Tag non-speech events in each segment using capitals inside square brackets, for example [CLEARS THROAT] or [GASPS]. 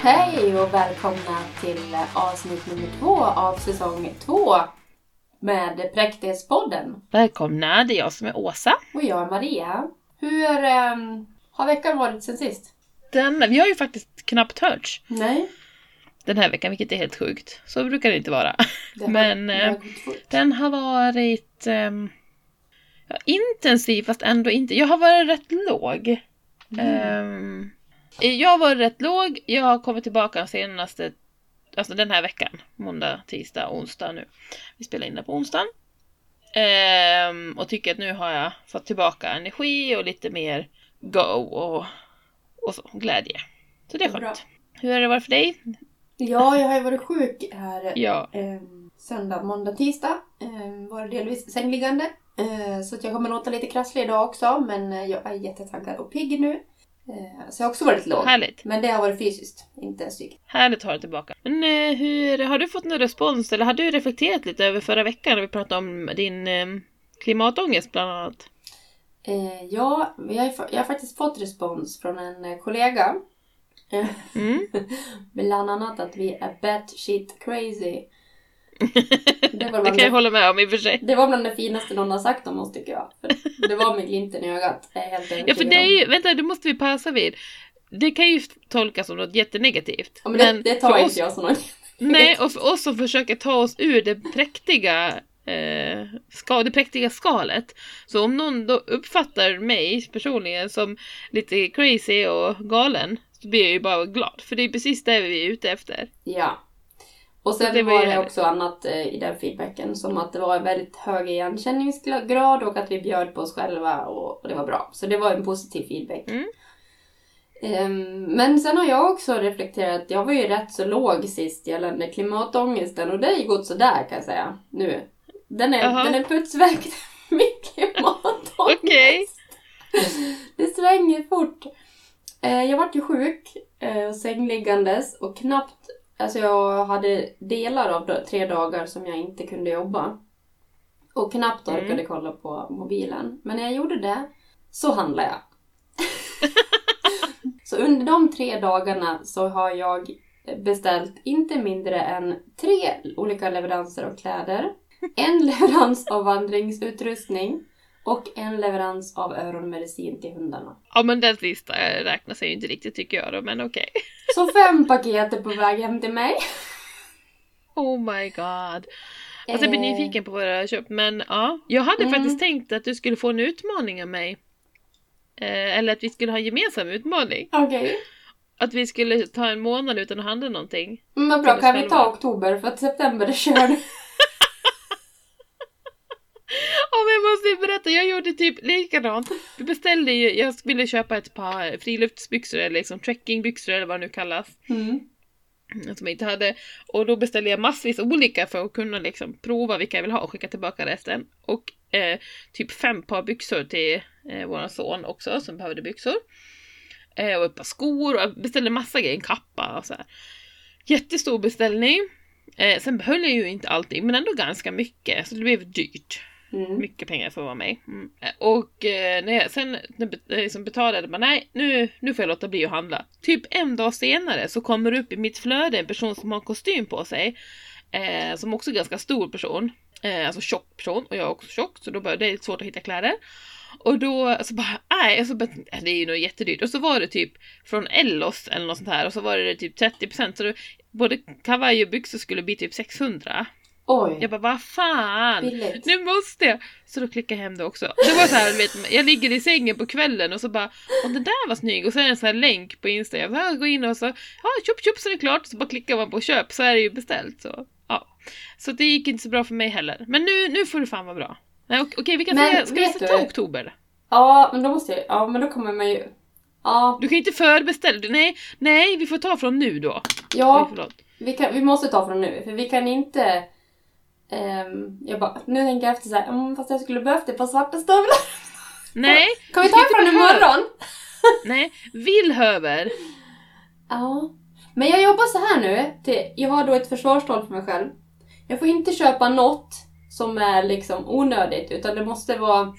Hej och välkomna till avsnitt nummer två av säsong två med Präktighetspodden. Välkomna, det är jag som är Åsa. Och jag är Maria. Hur ehm, har veckan varit sen sist? Den, vi har ju faktiskt knappt hörts Nej. den här veckan, vilket är helt sjukt. Så brukar det inte vara. Det Men, har eh. Den har varit ja, intensiv fast ändå inte. Jag har varit rätt låg. Ehm, jag varit rätt låg. Jag har kommit tillbaka senaste, alltså den här veckan. Måndag, tisdag, onsdag nu. Vi spelar in det på onsdagen. Ehm, och tycker att nu har jag fått tillbaka energi och lite mer go och, och så, glädje. Så det är Bra. skönt. Hur har det varit för dig? Ja, jag har ju varit sjuk här Ja. ehm, söndag, måndag, tisdag. Ehm, var delvis sängliggande. Ehm, så att jag kommer låta lite krasslig idag också, men eh, jag är jättetaggad och pigg nu. Ehm, så jag har också varit låg. Härligt. Men det har varit fysiskt, inte psykiskt. Härligt att ha dig tillbaka. Men eh, hur, har du fått någon respons eller har du reflekterat lite över förra veckan när vi pratade om din eh, klimatångest bland annat? Eh, ja, vi har, jag har faktiskt fått respons från en eh, kollega. Eh, Mm. [LAUGHS] Bland annat att vi är batshit crazy. Det var, [LAUGHS] det kan jag hålla med om i och för sig. det var bland det finaste någon har sagt om oss tycker jag. Det var med glimten i ögat. Helt Ja för det är ju, vänta det måste vi pausa vid. Det kan ju tolkas som något jättenegativt. Ja, men det, det tar inte oss, jag som någon... [LAUGHS] Nej, och för oss som försöker ta oss ur det präktiga eh, ska, det präktiga skalet. Så om någon då uppfattar mig personligen som lite crazy och galen så blir jag ju bara glad. För det är precis det vi är ute efter. Ja. Och sen det var var det också annat eh, i den feedbacken. Som att det var en väldigt hög igenkänningsgrad och att vi bjöd på oss själva och, det var bra. Så det var en positiv feedback. Mm. Ehm, men sen har jag också reflekterat, jag var ju rätt så låg sist gällande klimatångesten och det har ju gått sådär kan jag säga nu. Den är, Jaha. den är putsväck, [LAUGHS] min klimatångest. Okej. Det svänger fort. Eh, jag vart ju sjuk eh, och sängliggandes och knappt, alltså jag hade delar av tre dagar som jag inte kunde jobba. Och knappt Mm. orkade kolla på mobilen. Men när jag gjorde det så handlade jag. [LAUGHS] så under de tre dagarna så har jag beställt inte mindre än tre olika leveranser av kläder. En [LAUGHS] leverans av vandringsutrustning och en leverans av öronmedicin till hundarna. Ja men den sista räknas ju inte riktigt tycker jag då, men okej. [LAUGHS] Så fem paket är på väg hem till mig. Oh my god. Alltså jag blir Eh, nyfiken på vad du har köpt men ja. Jag hade Mm. faktiskt tänkt att du skulle få en utmaning av mig. Eh, eller att vi skulle ha en gemensam utmaning. Okej. Att vi skulle ta en månad utan att handla någonting. Men vad bra, kan vi ta oktober? För att september är körd. [LAUGHS] Ja men jag måste berätta, jag gjorde typ likadant. Vi beställde ju, jag ville köpa ett par friluftsbyxor eller liksom trekkingbyxor eller vad det nu kallas. Mm. Som jag inte hade. Och då beställde jag massvis olika för att kunna liksom prova vilka jag vill ha och skicka tillbaka resten. Och eh, typ fem par byxor till eh, våran son också som behövde byxor. Eh, och ett par skor och jag beställde massa grejer, en kappa och så här. Jättestor beställning. Eh, sen behöll jag ju inte allting men ändå ganska mycket så det blev dyrt. Mm. Mycket pengar för att vara mig. Mm. Och eh, när jag sen liksom betalade, bara, nej nu, nu får jag låta bli att handla. Typ en dag senare så kommer det upp i mitt flöde en person som har en kostym på sig. Eh, som också är ganska stor person. Eh, alltså tjock person och jag är också tjock så då bara, det är svårt att hitta kläder. Och då så bara, nej, så bara, äh, det är ju nog jättedyrt. Och så var det typ från Ellos eller något sånt här och så var det typ 30% så det, både kavaj och byxor skulle bli typ 600. Oj, Jag bara, vad fan! billigt. Nu måste jag! Så då klickade jag hem det också. Det var så här, vet, jag ligger i sängen på kvällen och så bara Åh den där var snygg och så är det en sån här länk på Insta. Jag bara, går in och så Ja, köp, köp så är det klart. Så bara klickar man på köp så är det ju beställt. Så, ja. så det gick inte så bra för mig heller. Men nu, nu får det fan vara bra. Nej, ok- okej, vi kan Men säga, ska vi vet ta du- oktober? Ja, men då måste jag... Ja, men då kommer man ju... Ja, Du kan ju inte förbeställa. Nej, nej, vi får ta från nu då. Oj, ja förlåt. vi, kan, vi måste ta från nu. För vi kan inte... ehm, jag bara, nu tänker jag efter så här, mm, fast jag skulle behövt ett par svarta stövlar. Nej, [LAUGHS] Kan vi ta det från imorgon? [LAUGHS] nej, villhöver. Ja. Men jag jobbar så här nu. Till, jag har då ett försvarstal för mig själv. Jag får inte köpa något som är liksom onödigt, utan det måste vara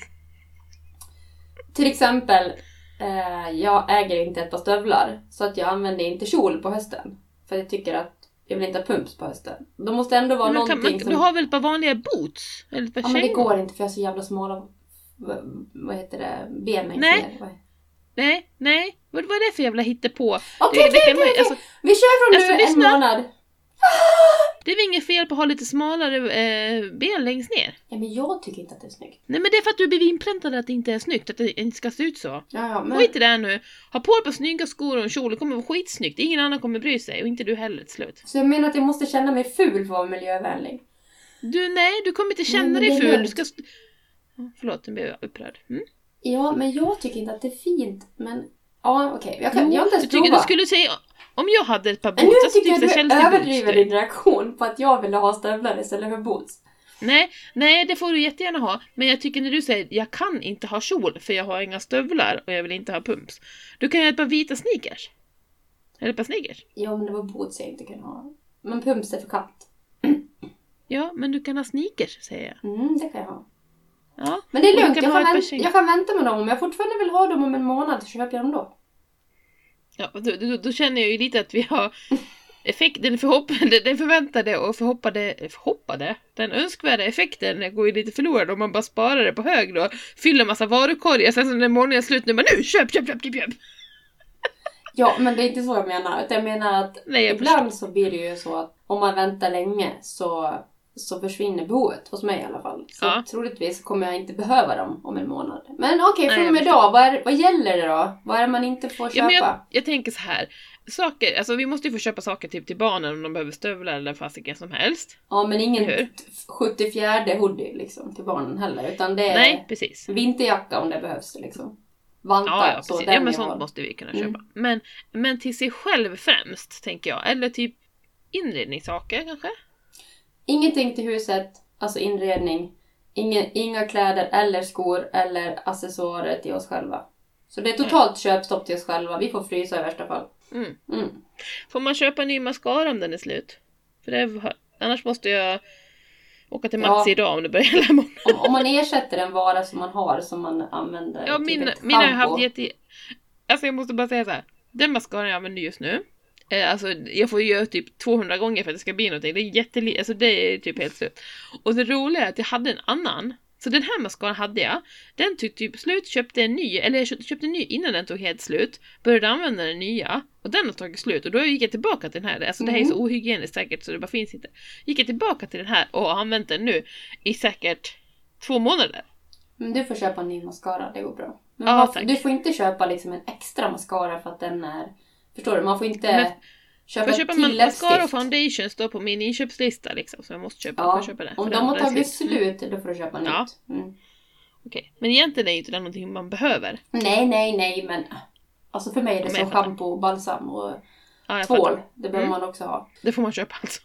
till exempel eh, jag äger inte ett par stövlar. Så att jag använder inte kjol på hösten. För jag tycker att jag vill inte ha pumps på hösten. De måste ändå vara Men någonting man, som... Du har väl ett par vanliga boots? Eller ett par Ja men det går inte för jag har så jävla smala... Vad, vad heter det? Ben längst Nej. Vad- Nej, nej. Vad, vad är det för jävla hittepå? Okej, okej, okej, alltså- Vi kör från Alltså, nu en lyssna. månad. Det är väl inget fel på att ha lite smalare eh, ben längst ner? Ja men jag tycker inte att det är snyggt. Nej men det är för att du blev inpräntad att det inte är snyggt, att det inte ska se ut så. Ja, ja men... Skit i det här nu. Ha på dig på snygga skor och en kjol, det kommer vara skitsnyggt. Ingen annan kommer bry sig och inte du heller till slut. Så jag menar att jag måste känna mig ful för att vara miljövänlig. Du, nej, du kommer inte känna dig ful. Du ska... Förlåt, nu blev jag upprörd. Mm? Ja, men jag tycker inte att det är fint. Men ja, okej. Jag, kan- Jo, jag har inte du ens tycker provat. du skulle säga... Om jag hade ett par boots, alltså tycker jag typ du överdriver din reaktion på att jag ville ha stövlar istället för boots. Nej, nej, det får du jättegärna ha. Men jag tycker när du säger jag kan inte ha kjol för jag har inga stövlar och jag vill inte ha pumps. Du kan ju ha ett par vita sneakers. Eller ett par sneakers. Ja, men det var boots jag inte kunde ha. Men pumps är för kallt. Ja, men du kan ha sneakers, säger jag. Mm, det kan jag ha. Ja. Men det är lugnt, kan jag kan, ett par vänt, kängor. jag kan vänta med dem. Om jag fortfarande vill ha dem om en månad så köper jag dem då. Ja, då, då, då känner jag ju lite att vi har effekt, den, förhopp, den förväntade och förhoppade, förhoppade, den önskvärda effekten går ju lite förlorad om man bara sparar det på hög då, fyller massa varukorgar, sen så när månaden är slut nu bara nu köp, köp, köp, köp, köp. Ja, men det är inte så jag menar. Jag menar att Nej, jag ibland så blir det ju så att om man väntar länge så, så försvinner behovet. Hos mig i alla fall. Så Ja. troligtvis kommer jag inte behöva dem om en månad. Men okej, Nej, från och med idag. Vad, är, vad gäller det då? Vad är det man inte får Ja, köpa? men jag, jag tänker så här. Saker, alltså vi måste ju få köpa saker typ till barnen om de behöver stövlar eller fasiken som helst. Ja, men ingen Eller hur? 74 hoodie liksom till barnen heller. Utan det är Nej, precis. vinterjacka om det behövs liksom. Vantar, Ja, ja, så Ja, men sånt har. måste vi kunna Mm. köpa. Men, men till sig själv främst, tänker jag. Eller typ inredningssaker kanske? Ingenting till huset, alltså inredning. Ingen, inga kläder eller skor eller accessoarer till oss själva. Så det är totalt köpstopp till oss själva. Vi får frysa i värsta fall. Mm. Mm. Får man köpa ny mascara om den är slut? För det, annars måste jag åka till Mats Ja. idag om det börjar gälla imorgon. Om, om man ersätter en vara som man har som man använder. Ja, typ min, ett mina har jag haft jätte... Alltså jag måste bara säga så här. Den mascaran jag använder just nu. Eh, alltså jag får göra typ 200 gånger för att det ska bli någonting. Det är jätteli... Alltså det är typ helt slut. Och det roliga är att jag hade en annan. Så den här mascaran hade jag. Den tog typ slut, köpte en ny, eller jag köpte, en ny innan den tog helt slut. Började använda den nya. Och den har tagit slut. Och då gick jag tillbaka till den här. Alltså det här är så Mm. ohygieniskt säkert så det bara finns inte. Gick jag tillbaka till den här och har använt den nu i säkert två månader. Men du får köpa en ny mascara, det går bra. Men Ja, tack. du får inte köpa liksom en extra mascara för att den är... Förstår du? Man får inte Men- köpa ett köpa till ma- mascara och läppstift. foundation står på min inköpslista liksom, så jag måste köpa, Ja, jag köpa det. om de har tagit slut. slut, då får du köpa Ja. nytt. Mm. Okej, men egentligen är inte det någonting man behöver. Nej, nej, nej, men... Alltså för mig är det som schampo, balsam och Ja, tvål. Det behöver Mm. man också ha. Det får man köpa alltså.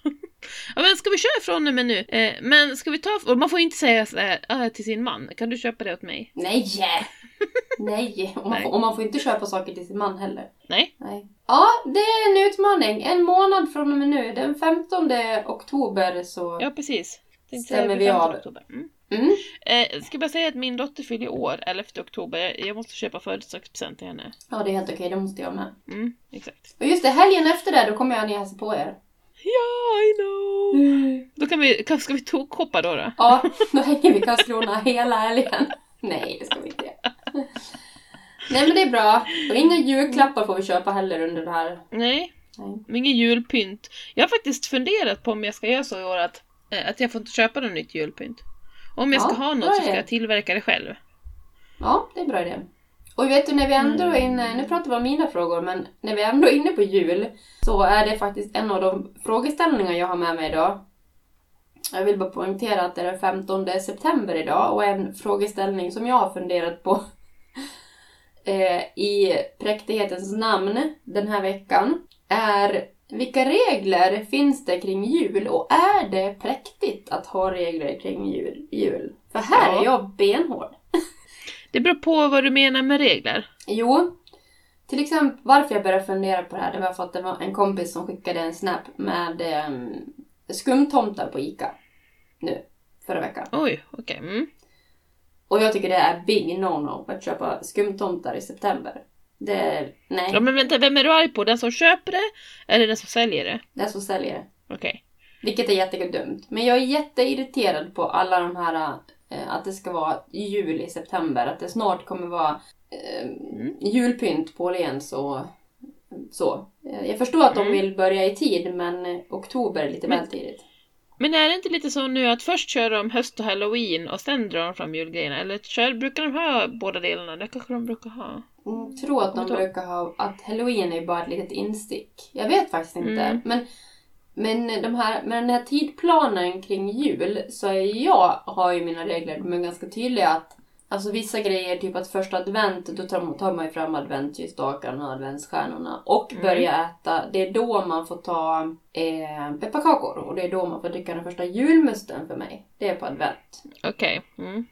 Ja, men ska vi köra från och med nu? Eh, men ska vi ta, och man får inte säga sådär äh, till sin man, kan du köpa det åt mig? Nej! [LAUGHS] nej! Och man, Nej. Får, och man får inte köpa saker till sin man heller. Nej? Nej. Ja, det är en utmaning. En månad från och med nu. Den 15 oktober så... Ja, precis. Stämmer vi 15 av. Oktober. Mm. Mm. Eh, ska bara säga att min dotter fyller år 11 oktober. Jag, måste köpa födelsedagspresent till henne. Ja, det är helt okej. Det måste jag med. Mm, exakt. Och just det, helgen efter det, då kommer jag ner och hälsa på er. Ja, I know! Då kan vi, ska vi tokhoppa då då? Ja, då hänger vi Karlskrona hela helgen. Nej, det ska vi inte göra. Nej, men det är bra. Och inga julklappar får vi köpa heller under det här. Nej, Nej. ingen julpynt. Jag har faktiskt funderat på om jag ska göra så i år att, eh, att jag får inte köpa något nytt julpynt. Om jag ska Ja, ha bra något så ska jag tillverka det själv. Ja, det är en bra idé. Och vet du, när vi ändå är inne, nu pratar vi om mina frågor, men när vi ändå är inne på jul så är det faktiskt en av de frågeställningar jag har med mig idag. Jag vill bara poängtera att det är den 15 september idag och en frågeställning som jag har funderat på [LAUGHS] eh, i präktighetens namn den här veckan är vilka regler finns det kring jul och är det präktigt att ha regler kring jul? jul? För här Ja. är jag benhård. Det beror på vad du menar med regler. Jo, till exempel varför jag började fundera på det här, det var för att det var en kompis som skickade en snap med um, skumtomtar på ICA. Nu, förra veckan. Oj, okej. Mm. Och jag tycker det är big no-no att köpa skumtomtar i september. Det, nej, Ja men vänta, vem är du arg på? Den som köper det? Eller den som säljer det? är så säljer det. Okej. Vilket är jättedumt. Men jag är jätteirriterad på alla de här att det ska vara jul i september. Att det snart kommer vara eh, julpynt på Åhléns och så. Eh, Jag förstår att de Mm. vill börja i tid men eh, oktober är lite Men- väl tidigt. Men är det inte lite så nu att först kör de höst och halloween och sen drar de fram julgrejerna? Eller kör, brukar de ha båda delarna? Det kanske de brukar ha. Mm, tror att de brukar ha att halloween är bara ett litet instick. Jag vet faktiskt inte. Mm. Men, men de här, med den här tidplanen kring jul så är jag har ju mina regler, de är ganska tydliga att Alltså vissa grejer, typ att första advent, då tar man, tar man ju fram adventsljusstakarna och adventsstjärnorna och Mm. börjar äta. Det är då man får ta eh, pepparkakor och det är då man får dricka den första julmusten för mig. Det är på advent. Okej. Mm.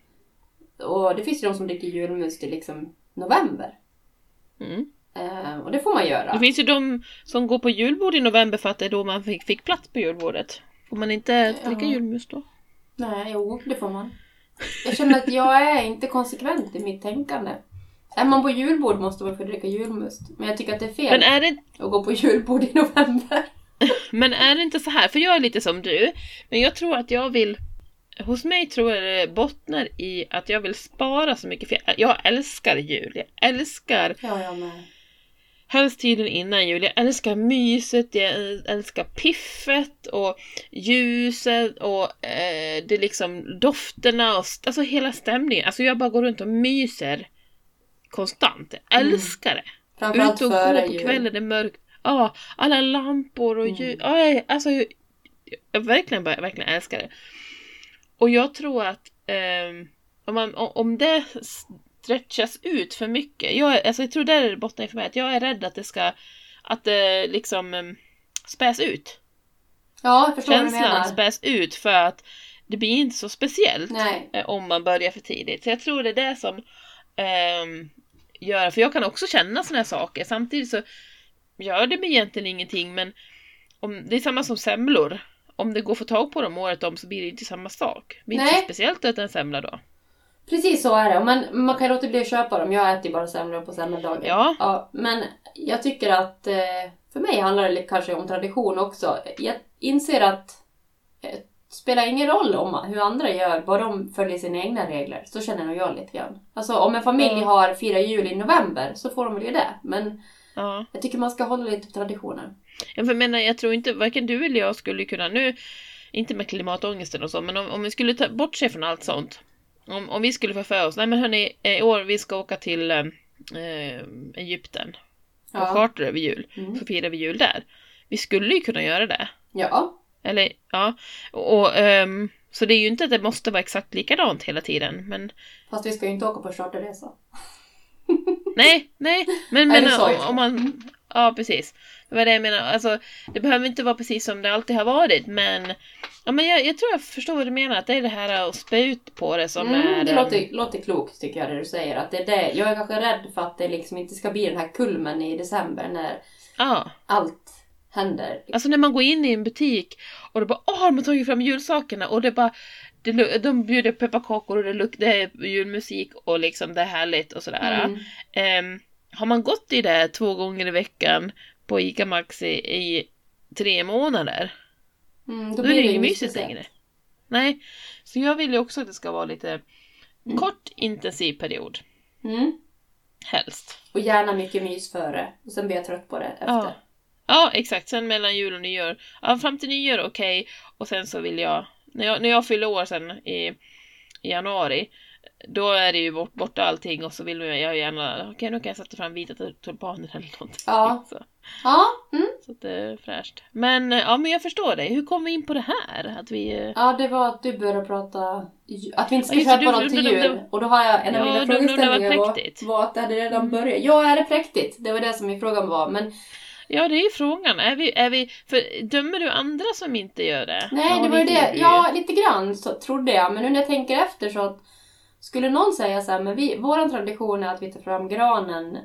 Och det finns ju de som dricker julmust i liksom november. Mm. Eh, och det får man göra. Det finns ju de som går på julbord i november för att det är då man fick, fick plats på julbordet. Får man inte dricka Ja. julmust då? Nej, jo, det får man. Jag känner att jag är inte konsekvent i mitt tänkande. Är man på julbord måste man få dricka julmust. Men jag tycker att det är fel Men är, det, att gå på julbord i november. [LAUGHS] men är det inte så här, för jag är lite som du, men jag tror att jag vill Hos mig tror jag det bottnar i att jag vill spara så mycket, för jag, jag älskar jul. Jag älskar Ja, jag med. Helst tiden innan jul. Jag älskar myset, jag älskar piffet och ljuset och eh, det liksom dofterna och alltså hela stämningen. Alltså jag bara går runt och myser konstant. Jag Mm. älskar det. Framförallt Ut och gå på kvällen, det är mörkt. Ja, alla lampor och Mm. ljus. Ja, alltså, jag, verkligen, verkligen älskar det. Och jag tror att ehm, om, man, om det stretchas ut för mycket. Jag, alltså, jag tror där är det bottnar för mig. Att jag är rädd att det ska, att det liksom um, späs ut. Ja, jag förstår vad du Känslan menar. späs ut för att det blir inte så speciellt Nej. eh, om man börjar för tidigt. Så jag tror det är det som ehm, gör, för jag kan också känna såna här saker. Samtidigt så gör det mig egentligen ingenting men om, det är samma som semlor. Om det går att få tag på dem året om så blir det inte samma sak. Det blir inte Nej. så speciellt att äta en semla då. Precis så är det. Men man kan låta bli att köpa dem. Jag äter ju bara semlor på semmeldagen. Ja. ja. Men jag tycker att eh, för mig handlar det kanske om tradition också. Jag inser att eh, det spelar ingen roll om hur andra gör, bara de följer sina egna regler. Så känner nog jag lite grann. Alltså om en familj Ja. har firar jul i november så får de väl göra det. Men Ja. jag tycker man ska hålla lite på traditionen. Jag menar, jag tror inte, varken du eller jag skulle kunna nu, inte med klimatångesten och så, men om, om vi skulle ta bort sig från allt sånt. Om, om vi skulle få för oss, nej men hörni, eh, i år vi ska åka till eh, eh, Egypten på Ja. charter över jul, Mm. så firar vi jul där. Vi skulle ju kunna göra det. Ja. Eller, ja. Och, ehm, så det är ju inte att det måste vara exakt likadant hela tiden, men Fast vi ska ju inte åka på charterresa. Nej, nej, men, men om, om man... Ja, precis. Det var det jag menar. Alltså, det behöver inte vara precis som det alltid har varit, men... Ja, men jag, jag tror jag förstår vad du menar, att det är det här att spä ut på det som är... Mm, det ehm, låter, låter klokt tycker jag det du säger. Att det är det. Jag är kanske rädd för att det liksom inte ska bli den här kulmen i december när Ja. allt händer. Alltså när man går in i en butik och det bara åh, de har tagit fram julsakerna och det bara det, de bjuder pepparkakor och det, är julmusik och liksom det är härligt och sådär. Mm. Ehm, har man gått i det två gånger i veckan på ICA Maxi i tre månader Mm, Då, är det ju mysigt längre. Nej, så jag vill ju också att det ska vara lite Mm. kort intensiv period. Mm. Helst. Och gärna mycket mys före. Och sen blir jag trött på det efter. Ja. Ja, exakt. Sen mellan jul och nyår. Ja, fram till nyår okej. Och sen så vill jag när, jag, när jag fyller år sen i, i januari, då är det ju bort, borta allting och så vill jag, gärna, okej nu kan jag sätta fram vita tul- tulpaner eller någonting. Ja. Så, Ja, mm. så att det är fräscht. Men, ja men jag förstår dig. Hur kom vi in på det här? Att vi... eh, ja, det var att du började prata att vi inte ska Ja, köpa något till jul. Och då har jag en av Ja, mina frågeställningar var, var att det hade redan Mm. börjat. Ja, är det präktigt? Det var det som min fråga var. Men Ja, det är ju frågan. Är vi, är vi, för dömer du andra som inte gör det? Nej, det var ju det. Ja, lite grann så trodde jag. Men nu när jag tänker efter så att skulle någon säga så här, men vi, våran tradition är att vi tar fram granen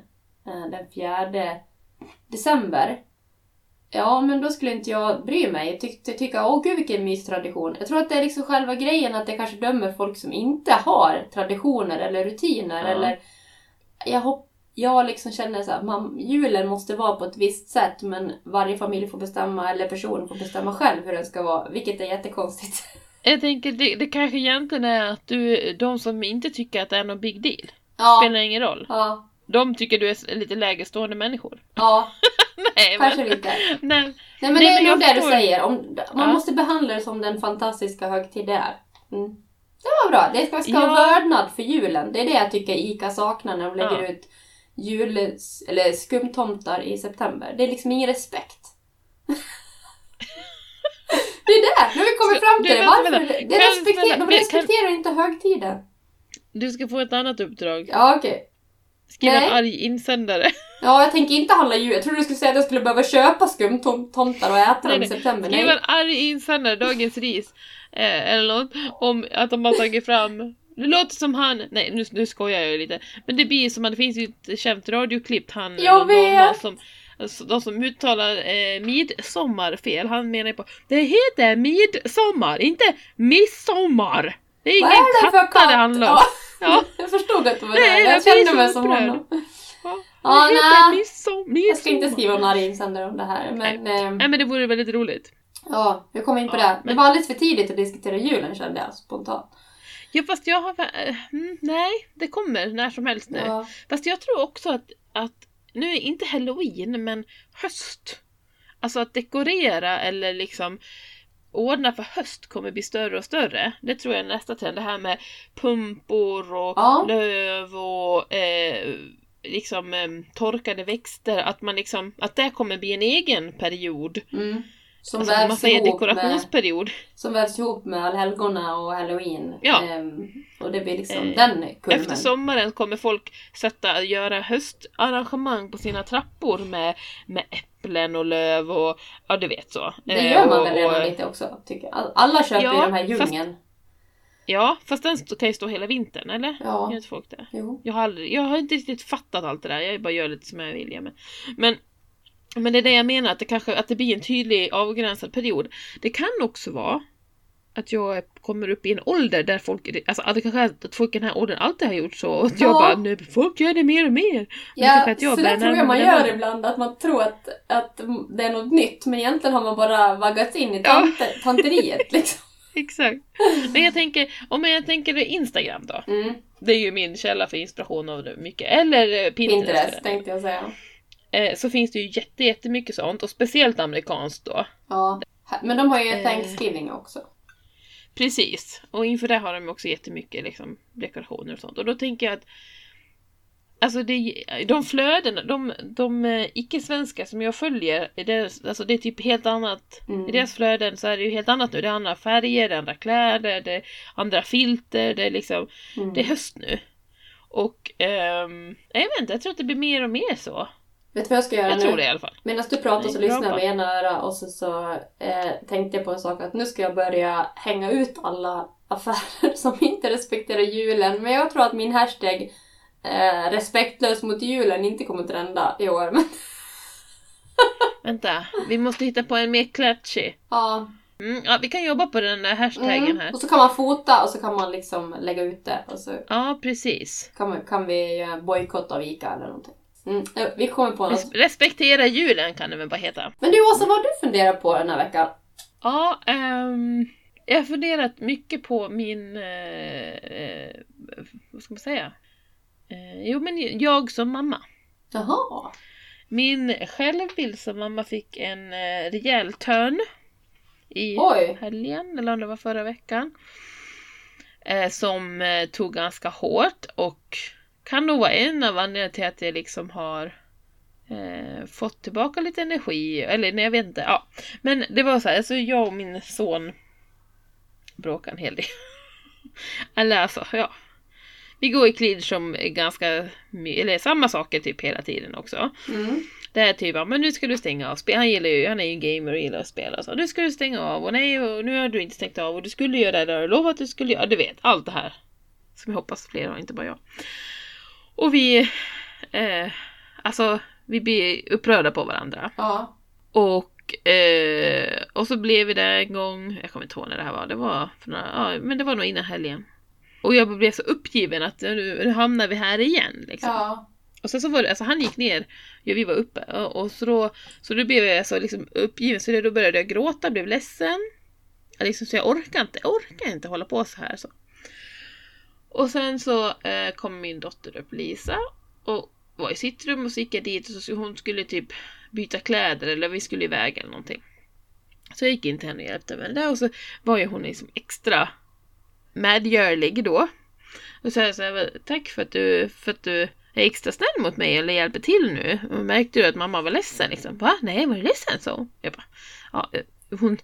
eh, den fjärde december. Ja, men då skulle inte jag bry mig. Ty ty tycka, åh gud vilken mystradition. Jag tror att det är liksom själva grejen att det kanske dömer folk som inte har traditioner eller rutiner Ja. eller... Jag, hopp, jag liksom känner så här, man, julen måste vara på ett visst sätt men varje familj får bestämma, eller person får bestämma själv hur den ska vara, vilket är jättekonstigt. [LAUGHS] Jag tänker det, det kanske egentligen är att du, de som inte tycker att det är någon big deal, Ja, spelar ingen roll. ja, De tycker du är lite lägre stående människor. ja, [LAUGHS] Nej, kanske men, lite. nej, Nej men Nej, det är nog det du säger. Om, man Ja. måste behandla det som den fantastiska högtid det är. Mm. Det var bra. Det ska, ska Ja. vördnad för julen. Det är det jag tycker ICA saknar när de lägger Ja. ut jul, eller skumtomtar i september. Det är liksom ingen respekt. [LAUGHS] det är det! Nu har vi kommit fram till det. Varför? Det respekterar, de respekterar inte högtiden. Du ska få ett annat uppdrag. Ja, okej. Skriva Nej. en arg insändare. [LAUGHS] Ja, jag tänker inte handla jul. Jag trodde du skulle säga att jag skulle behöva köpa skumtomtar och äta dem i nej. september. Skriva en arg insändare, Dagens Ris. Eh, eller något. Om att de har tagit fram det låter som han, nej nu, nu skojar jag ju lite. Men det blir som att det finns ju ett känt radioklipp, han Jag någon vet. som alltså, de som uttalar eh, midsommar fel, han menar ju på Det heter midsommar, inte midsommar! Det är Vad ingen är det för katta det handlar om. Ja. Ja. [LAUGHS] Jag förstod att det var Nej, det. jag kände mig som honom. Ja, det nej. heter midsom, midsommar. Jag ska inte skriva någon arg insändare om det här. Men eh, Nej men det vore väldigt roligt. ja, jag kom in på Ja, det. Det men- var alldeles för tidigt att diskutera julen kände jag spontant. Ja fast jag har... eh, Mm, nej, det kommer när som helst nu. Ja. Fast jag tror också att, att nu är inte halloween men höst. Alltså att dekorera eller liksom ordna för höst kommer bli större och större. Det tror jag är nästa trend. Det här med pumpor och Ja. löv och eh, liksom eh, torkade växter. Att man liksom, att det kommer bli en egen period. Mm. Som, Alltså, man vävs säger ihop med, dekorationsperiod. som vävs ihop med allhelgona och halloween. Ja. Ehm, och det blir liksom Eh, den kulmen. Efter sommaren kommer folk sätta, göra höstarrangemang på sina trappor med, med äpplen och löv och ja du vet så. Det Eh, gör man och- väl redan och- lite också, tycker jag. All- Alla köper Ja, ju de här djungeln. Ja, fast den kan ju stå hela vintern eller? Ja. Gör inte folk det? Jo. Jag har, aldrig, jag har inte riktigt fattat allt det där, jag bara gör lite som jag vill. men, men det är det jag menar, att det kanske att det blir en tydlig avgränsad period. Det kan också vara att jag kommer upp i en ålder där folk, alltså att det kanske är att folk i den här åldern alltid har gjort så och att jag Ja. bara, nu folk gör det mer och mer. Ja, kanske att jag så det tror jag man gör den ibland, att man tror att, att det är något nytt men egentligen har man bara vaggats in i Ja. tante, tanteriet [LAUGHS] liksom. Exakt. Men jag tänker, om jag tänker Instagram då. Mm. Det är ju min källa för inspiration av mycket. Eller Pinterest. Pinterest tänkte jag säga. Eh, så finns det ju jätte, jättemycket sånt och speciellt amerikanskt då. Ja. Men de har ju Eh. Thanksgiving också. Precis. Och inför det har de också jättemycket liksom, dekorationer och sånt. Och då tänker jag att Alltså det, de flödena, de, de eh, icke-svenska som jag följer, det, alltså det är typ helt annat. Mm. I deras flöden så är det ju helt annat nu. Det är andra färger, det är andra kläder, det är andra filter, det är liksom, Mm. det är höst nu. Och ehm, jag vet inte, jag tror att det blir mer och mer så. Vet du vad jag ska göra Jag nu? tror det i alla fall. Medan du pratar så lyssnar jag med ena öra och så, så eh, tänkte jag på en sak att nu ska jag börja hänga ut alla affärer [LAUGHS] som inte respekterar julen. Men jag tror att min hashtag eh, respektlös mot julen inte kommer trenda i år. Men, [LAUGHS] Vänta, vi måste hitta på en mer klatschig. ja, Mm, ja, vi kan jobba på den där hashtaggen mm. här. Och så kan man fota och så kan man liksom lägga ut det. Och så Ja, precis. kan, man, kan vi göra en bojkott av ICA eller någonting. Mm. eh, Vi kommer på något. Res- respektera julen kan det väl bara heta. Men du Åsa, vad har du funderat på den här veckan? Ja, ehm, jag har funderat mycket på min... Eh, vad ska man säga? Eh, jo, men jag som mamma. Jaha. Min självbild som mamma fick en eh, rejäl törn i Oj. helgen, eller om det var förra veckan. Eh, som tog ganska hårt och kan nog vara en av anledningarna till att jag liksom har eh, fått tillbaka lite energi, eller nej jag vet inte, ja. Men det var så här, alltså jag och min son bråkade en hel del. [LAUGHS] eller alltså, ja. Vi går i clinch som är ganska, my- eller samma saker typ hela tiden också. Mm. Det är typ, men nu ska du stänga av spel. Han gillar ju, han är ju en gamer och gillar att spela. Så, nu ska du stänga av och nej, och nu har du inte stängt av och du skulle göra det där och lovat att du skulle göra. Du vet, allt det här. Som jag hoppas fler har, inte bara jag. Och vi, eh, alltså, vi blir upprörda på varandra. Ja. Och eh, och så blev vi där en gång, jag kommer inte ihåg när det här var, det var, för några, ja, men det var nog innan helgen. Och jag blev så uppgiven att nu, nu hamnar vi här igen. Liksom. Ja. Och sen så var det, alltså han gick ner, ja, vi var uppe och, så då, så då blev jag så liksom uppgiven så då började jag gråta, blev ledsen. Liksom, så jag orkar inte, orkar inte hålla på så här så. Och sen så eh, kom min dotter upp, Lisa, och var i sitt rum och så gick jag dit och så hon skulle typ byta kläder eller vi skulle iväg eller någonting. Så jag gick in till henne och hjälpte henne där och så var ju hon liksom extra medgörlig då. Och så sa jag tack för att du, för att du är extra snäll mot mig eller hjälper till nu. Och märkte du att mamma var ledsen liksom? Va? Nej, var du ledsen? så? Jag bara, ja, eh, hon,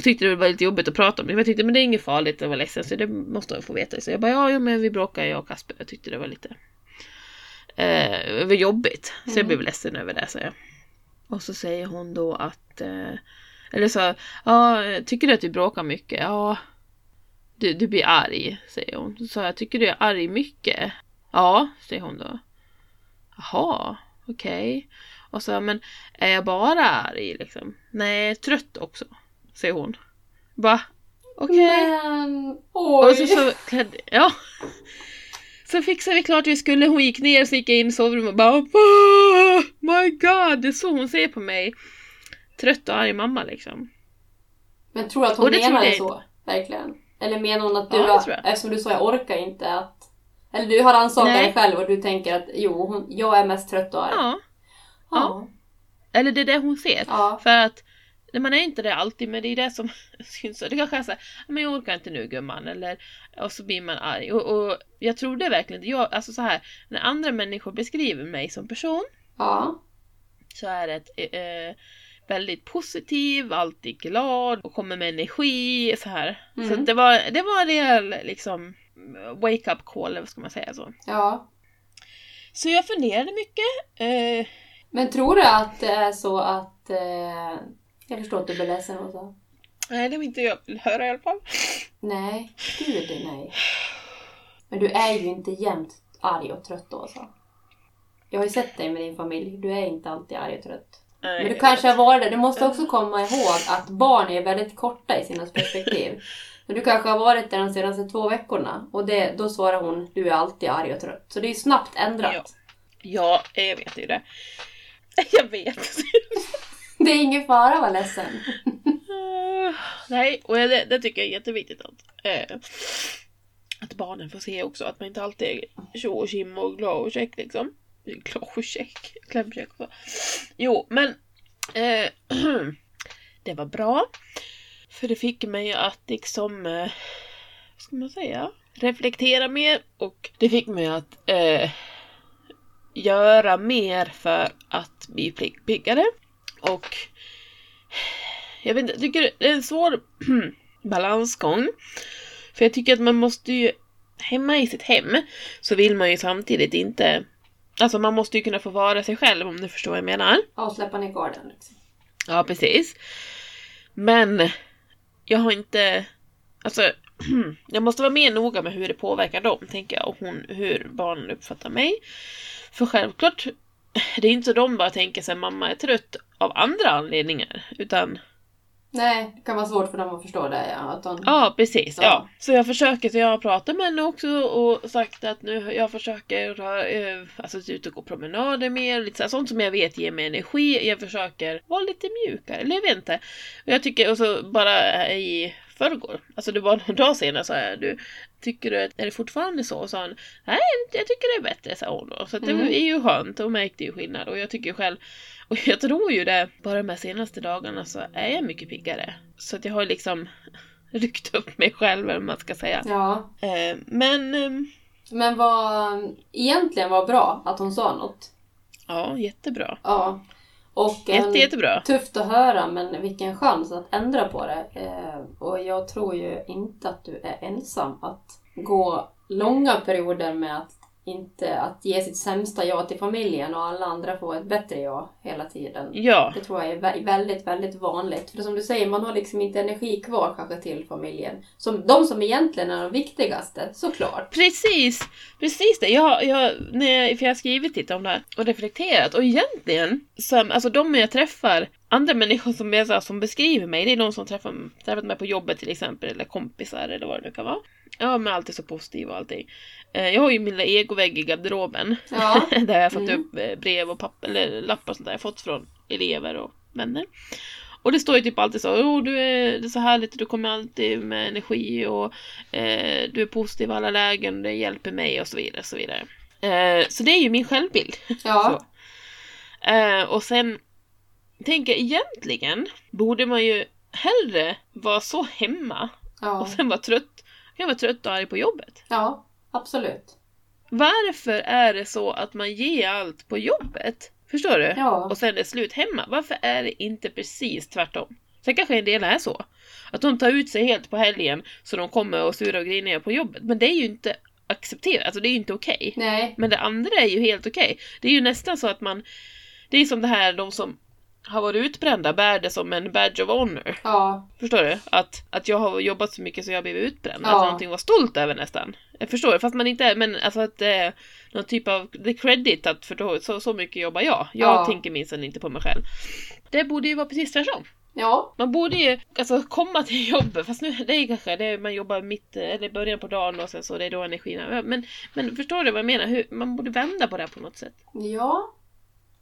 hon tyckte det var lite jobbigt att prata om det. Jag tyckte men det är inget farligt att vara ledsen så det måste hon få veta. Så jag bara, ja, ja men vi bråkade jag och Kasper. Jag tyckte det var lite eh, det var jobbigt. Så jag Mm. blev ledsen över det, så jag. Och så säger hon då att, eh, eller så, ja, tycker du att vi bråkar mycket? Ja, du, du blir arg, säger hon. Så sa jag, tycker du är arg mycket? Ja, säger hon då. Jaha, okej. Och så, men är jag bara arg liksom? Nej, trött också, säger hon. Va? Okej. Men, oj. Och så, så klädde, ja. Så fixade vi klart vi skulle, hon gick ner så gick jag in i sovrummet och bara oh My god, det är så hon ser på mig. Trött och arg mamma liksom. Men tror du att hon Och det menar så? Verkligen? Eller menar hon att du, Ja, har, eftersom du sa jag orkar inte att... Eller du har Nej. dig själv och du tänker att jo, hon, jag är mest trött och arg. Ja, Ja. eller det är det hon ser. Ja. För att nej, man är inte det alltid, men det är det som [LAUGHS] syns. Det kanske är såhär, men jag orkar inte nu gumman, eller och så blir man arg. Och, och jag trodde verkligen, jag, alltså så här, när andra människor beskriver mig som person Ja. så är det ett, eh, väldigt positiv, alltid glad och kommer med energi så här. Så Mm. det var, det var en rejäl liksom wake up call, eller vad ska man säga så. Ja. Så jag funderade mycket. Eh, Men tror du att det är så att... Eh, jag förstår att du blir ledsen och så. nej, det vill inte jag höra i alla fall. Nej, gud nej. Men du är ju inte jämt arg och trött då så. Jag har ju sett dig med din familj. Du är inte alltid arg och trött. Nej, Men du kanske har varit det. Du måste också komma ihåg att barn är väldigt korta i sina perspektiv. Men du kanske har varit där de senaste två veckorna och det, då svarar hon du är alltid arg och trött. Så det är ju snabbt ändrat. Ja, jag vet ju det. [LAUGHS] Jag vet. [LAUGHS] Det är ingen fara att vara ledsen. [LAUGHS] Nej, och det, det tycker jag är jätteviktigt att, eh, att barnen får se också. Att man inte alltid är tjo och tjim och glad och check liksom. Glad och check, klämcheck och så. Jo, men eh, [CLEARS THROAT] det var bra. För det fick mig att liksom, eh, vad ska man säga, reflektera mer och det fick mig att eh, göra mer för att bli piggare. Och jag vet inte, tycker det är en svår [CLEARS THROAT] balansgång. För jag tycker att man måste ju, hemma i sitt hem, så vill man ju samtidigt inte, alltså man måste ju kunna få vara sig själv om du förstår vad jag menar. Ja, släppa ner garden. Liksom. Ja, precis. Men jag har inte, alltså [CLEARS THROAT] jag måste vara mer noga med hur det påverkar dem, tänker jag, och hon, hur barnen uppfattar mig. För självklart, det är inte så de bara tänker sig mamma är trött av andra anledningar, utan Nej, det kan vara svårt för dem att förstå det. Ja, att de... Ja, precis. Ja. Ja. Så jag försöker, så jag har pratat med henne också och sagt att nu jag försöker röra, eh, alltså ut och gå promenader mer, lite så här, sånt som jag vet ger mig energi. Jag försöker vara lite mjukare, eller jag vet inte. Och jag tycker, och så bara i förrgår, alltså det var någon dag senare sa jag, du, tycker du att, är det fortfarande så? Och sa hon, nej jag tycker det är bättre, sa hon då. Så att det Mm. är ju skönt, hon märkte ju skillnad och jag tycker själv och jag tror ju det, bara de här senaste dagarna så är jag mycket piggare. Så att jag har liksom [LAUGHS] ryckt upp mig själv, eller man ska säga. Ja. Eh, men, ehm, Men vad egentligen var bra att hon sa något. ja, jättebra. Ja. Och en- Jätte, jättebra. Tufft att höra men vilken chans att ändra på det. Eh, och jag tror ju inte att du är ensam att gå långa perioder med att inte att ge sitt sämsta ja till familjen och alla andra får ett bättre ja hela tiden. Ja, Det tror jag är vä- väldigt, väldigt vanligt. För som du säger, man har liksom inte energi kvar kanske till familjen. Som, de som egentligen är de viktigaste, såklart. precis. Precis det. Jag, jag, när jag, för jag har skrivit lite om det här och reflekterat och egentligen, som, alltså de jag träffar andra människor som, så här, som beskriver mig, det är någon som träffar, träffat mig på jobbet till exempel, eller kompisar eller vad det nu kan vara. Ja, men alltid så positiv och allting. Eh, jag har ju min lilla egovägg i garderoben. Ja. [LAUGHS] där jag har satt Mm. upp eh, brev och papper, eller lappar och sånt där jag fått från elever och vänner. Och det står ju typ alltid så, oh, du är, det är så härligt, du kommer alltid med energi och eh, du är positiv i alla lägen, det hjälper mig och så vidare. Så, vidare. Eh, så det är ju min självbild. Ja. Eh, och sen tänker jag egentligen borde man ju hellre vara så hemma Ja. och sen vara trött, kan vara trött och arg på jobbet. ja, absolut. Varför är det så att man ger allt på jobbet? Förstår du? Ja. Och sen är det slut hemma. Varför är det inte precis tvärtom? Sen kanske en del är så. Att de tar ut sig helt på helgen så de kommer och sura och griniga på jobbet. Men det är ju inte accepterat, alltså det är ju inte okej. Nej. Men det andra är ju helt okej. Det är ju nästan så att man... Det är som det här, de som har varit utbrända bär det som en badge of honor. Ja. Förstår du? Att, att jag har jobbat så mycket så jag har blivit utbränd. Ja. Alltså någonting att vara stolt över nästan. Jag förstår, fast man inte är, men alltså att det är någon typ av, the credit att för då, så, så mycket jobbar jag. Jag Ja. tänker minsann inte på mig själv. Det borde ju vara precis tvärtom. Ja. Man borde ju alltså komma till jobbet, fast nu, det är kanske det är, man jobbar mitt, eller i början på dagen och sen så det är då energin men, men förstår du vad jag menar? Hur, man borde vända på det här på något sätt. Ja.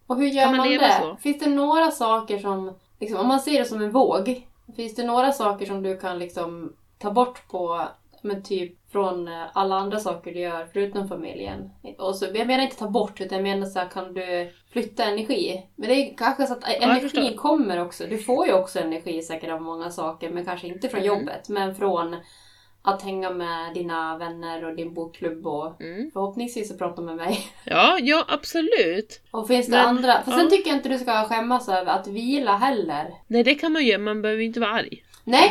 Och hur gör Kan man man, leva det? så? Finns det några saker som, liksom, om man ser det som en våg, finns det några saker som du kan liksom ta bort på, men typ från eh, alla andra saker du gör förutom familjen? Och så, jag menar inte ta bort, utan jag menar så här, kan du flytta energi? Men det är kanske så att jag energin kommer också. Du får ju också energi säkert av många saker, men kanske inte från Mm. jobbet, men från att hänga med dina vänner och din bokklubb och Mm. förhoppningsvis så prata med mig. [LAUGHS] Ja, ja absolut. Och finns det Men, andra? För ja. sen tycker jag inte du ska skämmas över att vila heller. Nej det kan man ju, man behöver inte vara arg. Nej,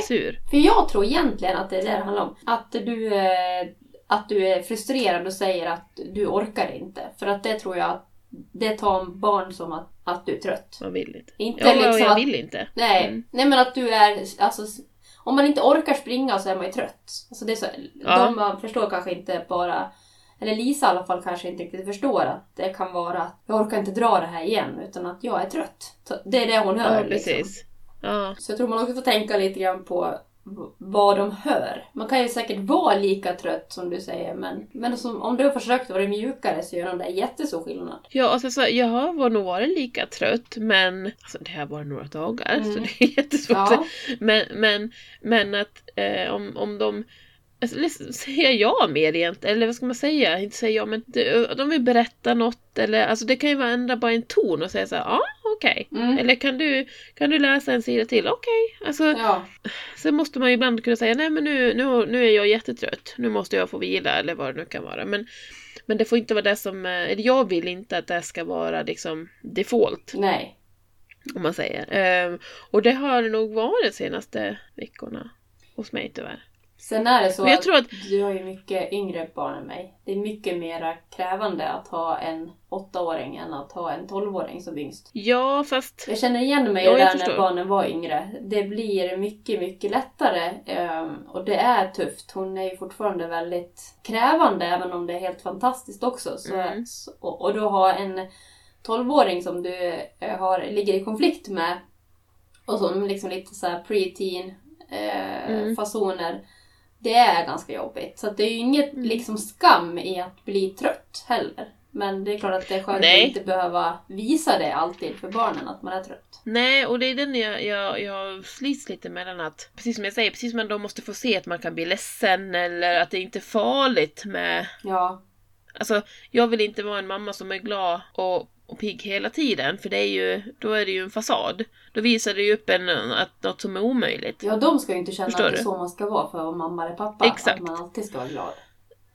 för jag tror egentligen att det är det det handlar om. Att du, eh, att du är frustrerad och säger att du orkar inte. För att det tror jag att det tar barn som att, att du är trött. Man vill inte. Inte Ja, liksom jag att, vill inte. nej, Mm. nej men att du är, alltså, om man inte orkar springa så är man ju trött. Alltså det är så, Ja. De man förstår kanske inte bara, eller Lisa i alla fall kanske inte riktigt förstår att det kan vara att jag orkar inte dra det här igen utan att jag är trött. Så det är det hon hör. Ja, liksom. precis. Ja. Så jag tror man också får tänka lite grann på vad de hör. Man kan ju säkert vara lika trött som du säger men, men som, om du har försökt vara mjukare så gör de det jättestor skillnad. Ja, alltså, så, jag har nog varit lika trött men alltså, det har varit några dagar så Mm. det är jättesvårt. Ja, Men, men, men att eh, om, om de Alltså, eller säger jag mer egentligen? Eller vad ska man säga? Inte säger jag, men de, vill berätta något eller alltså det kan ju vara ändra bara en ton och säga så ja okej. mm. Eller kan du, kan du läsa en sida till? Okej. Alltså, ja. Sen måste man ju ibland kunna säga nej men nu, nu, nu är jag jättetrött, nu måste jag få vila eller vad det nu kan vara. Men, men det får inte vara det som, eh, eller jag vill inte att det ska vara liksom default, nej. om man säger. Ehm, och det har det nog varit de senaste veckorna hos mig tyvärr. Sen är det så att tror att, du har ju mycket yngre barn än mig. Det är mycket mer krävande att ha en åttaåring än att ha en tolvåring som yngst. ja fast, Jag känner igen mig Ja, i det där när barnen var yngre. Det blir mycket, mycket lättare. ehm, och det är tufft. Hon är ju fortfarande väldigt krävande även om det är helt fantastiskt också. Så, Mm. och, och då ha en tolvåring som du eh, har, ligger i konflikt med och som liksom lite så här pre-teen eh, Mm. fasoner. Det är ganska jobbigt. Så det är ju inget Mm. liksom skam i att bli trött heller. Men det är klart att det är skönt Nej. att inte behöva visa det alltid för barnen att man är trött. nej och det är den jag, jag, jag slits lite mellan att, precis som jag säger, precis som man då måste få se att man kan bli ledsen eller att det inte är farligt med Ja, Alltså, jag vill inte vara en mamma som är glad och, och pigg hela tiden, för det är ju, då är det ju en fasad. Då visar det ju upp en, att något som är omöjligt. ja de ska ju inte känna Förstår att det är så man ska vara för att vara mamma eller pappa. Exakt. Att man alltid ska vara glad.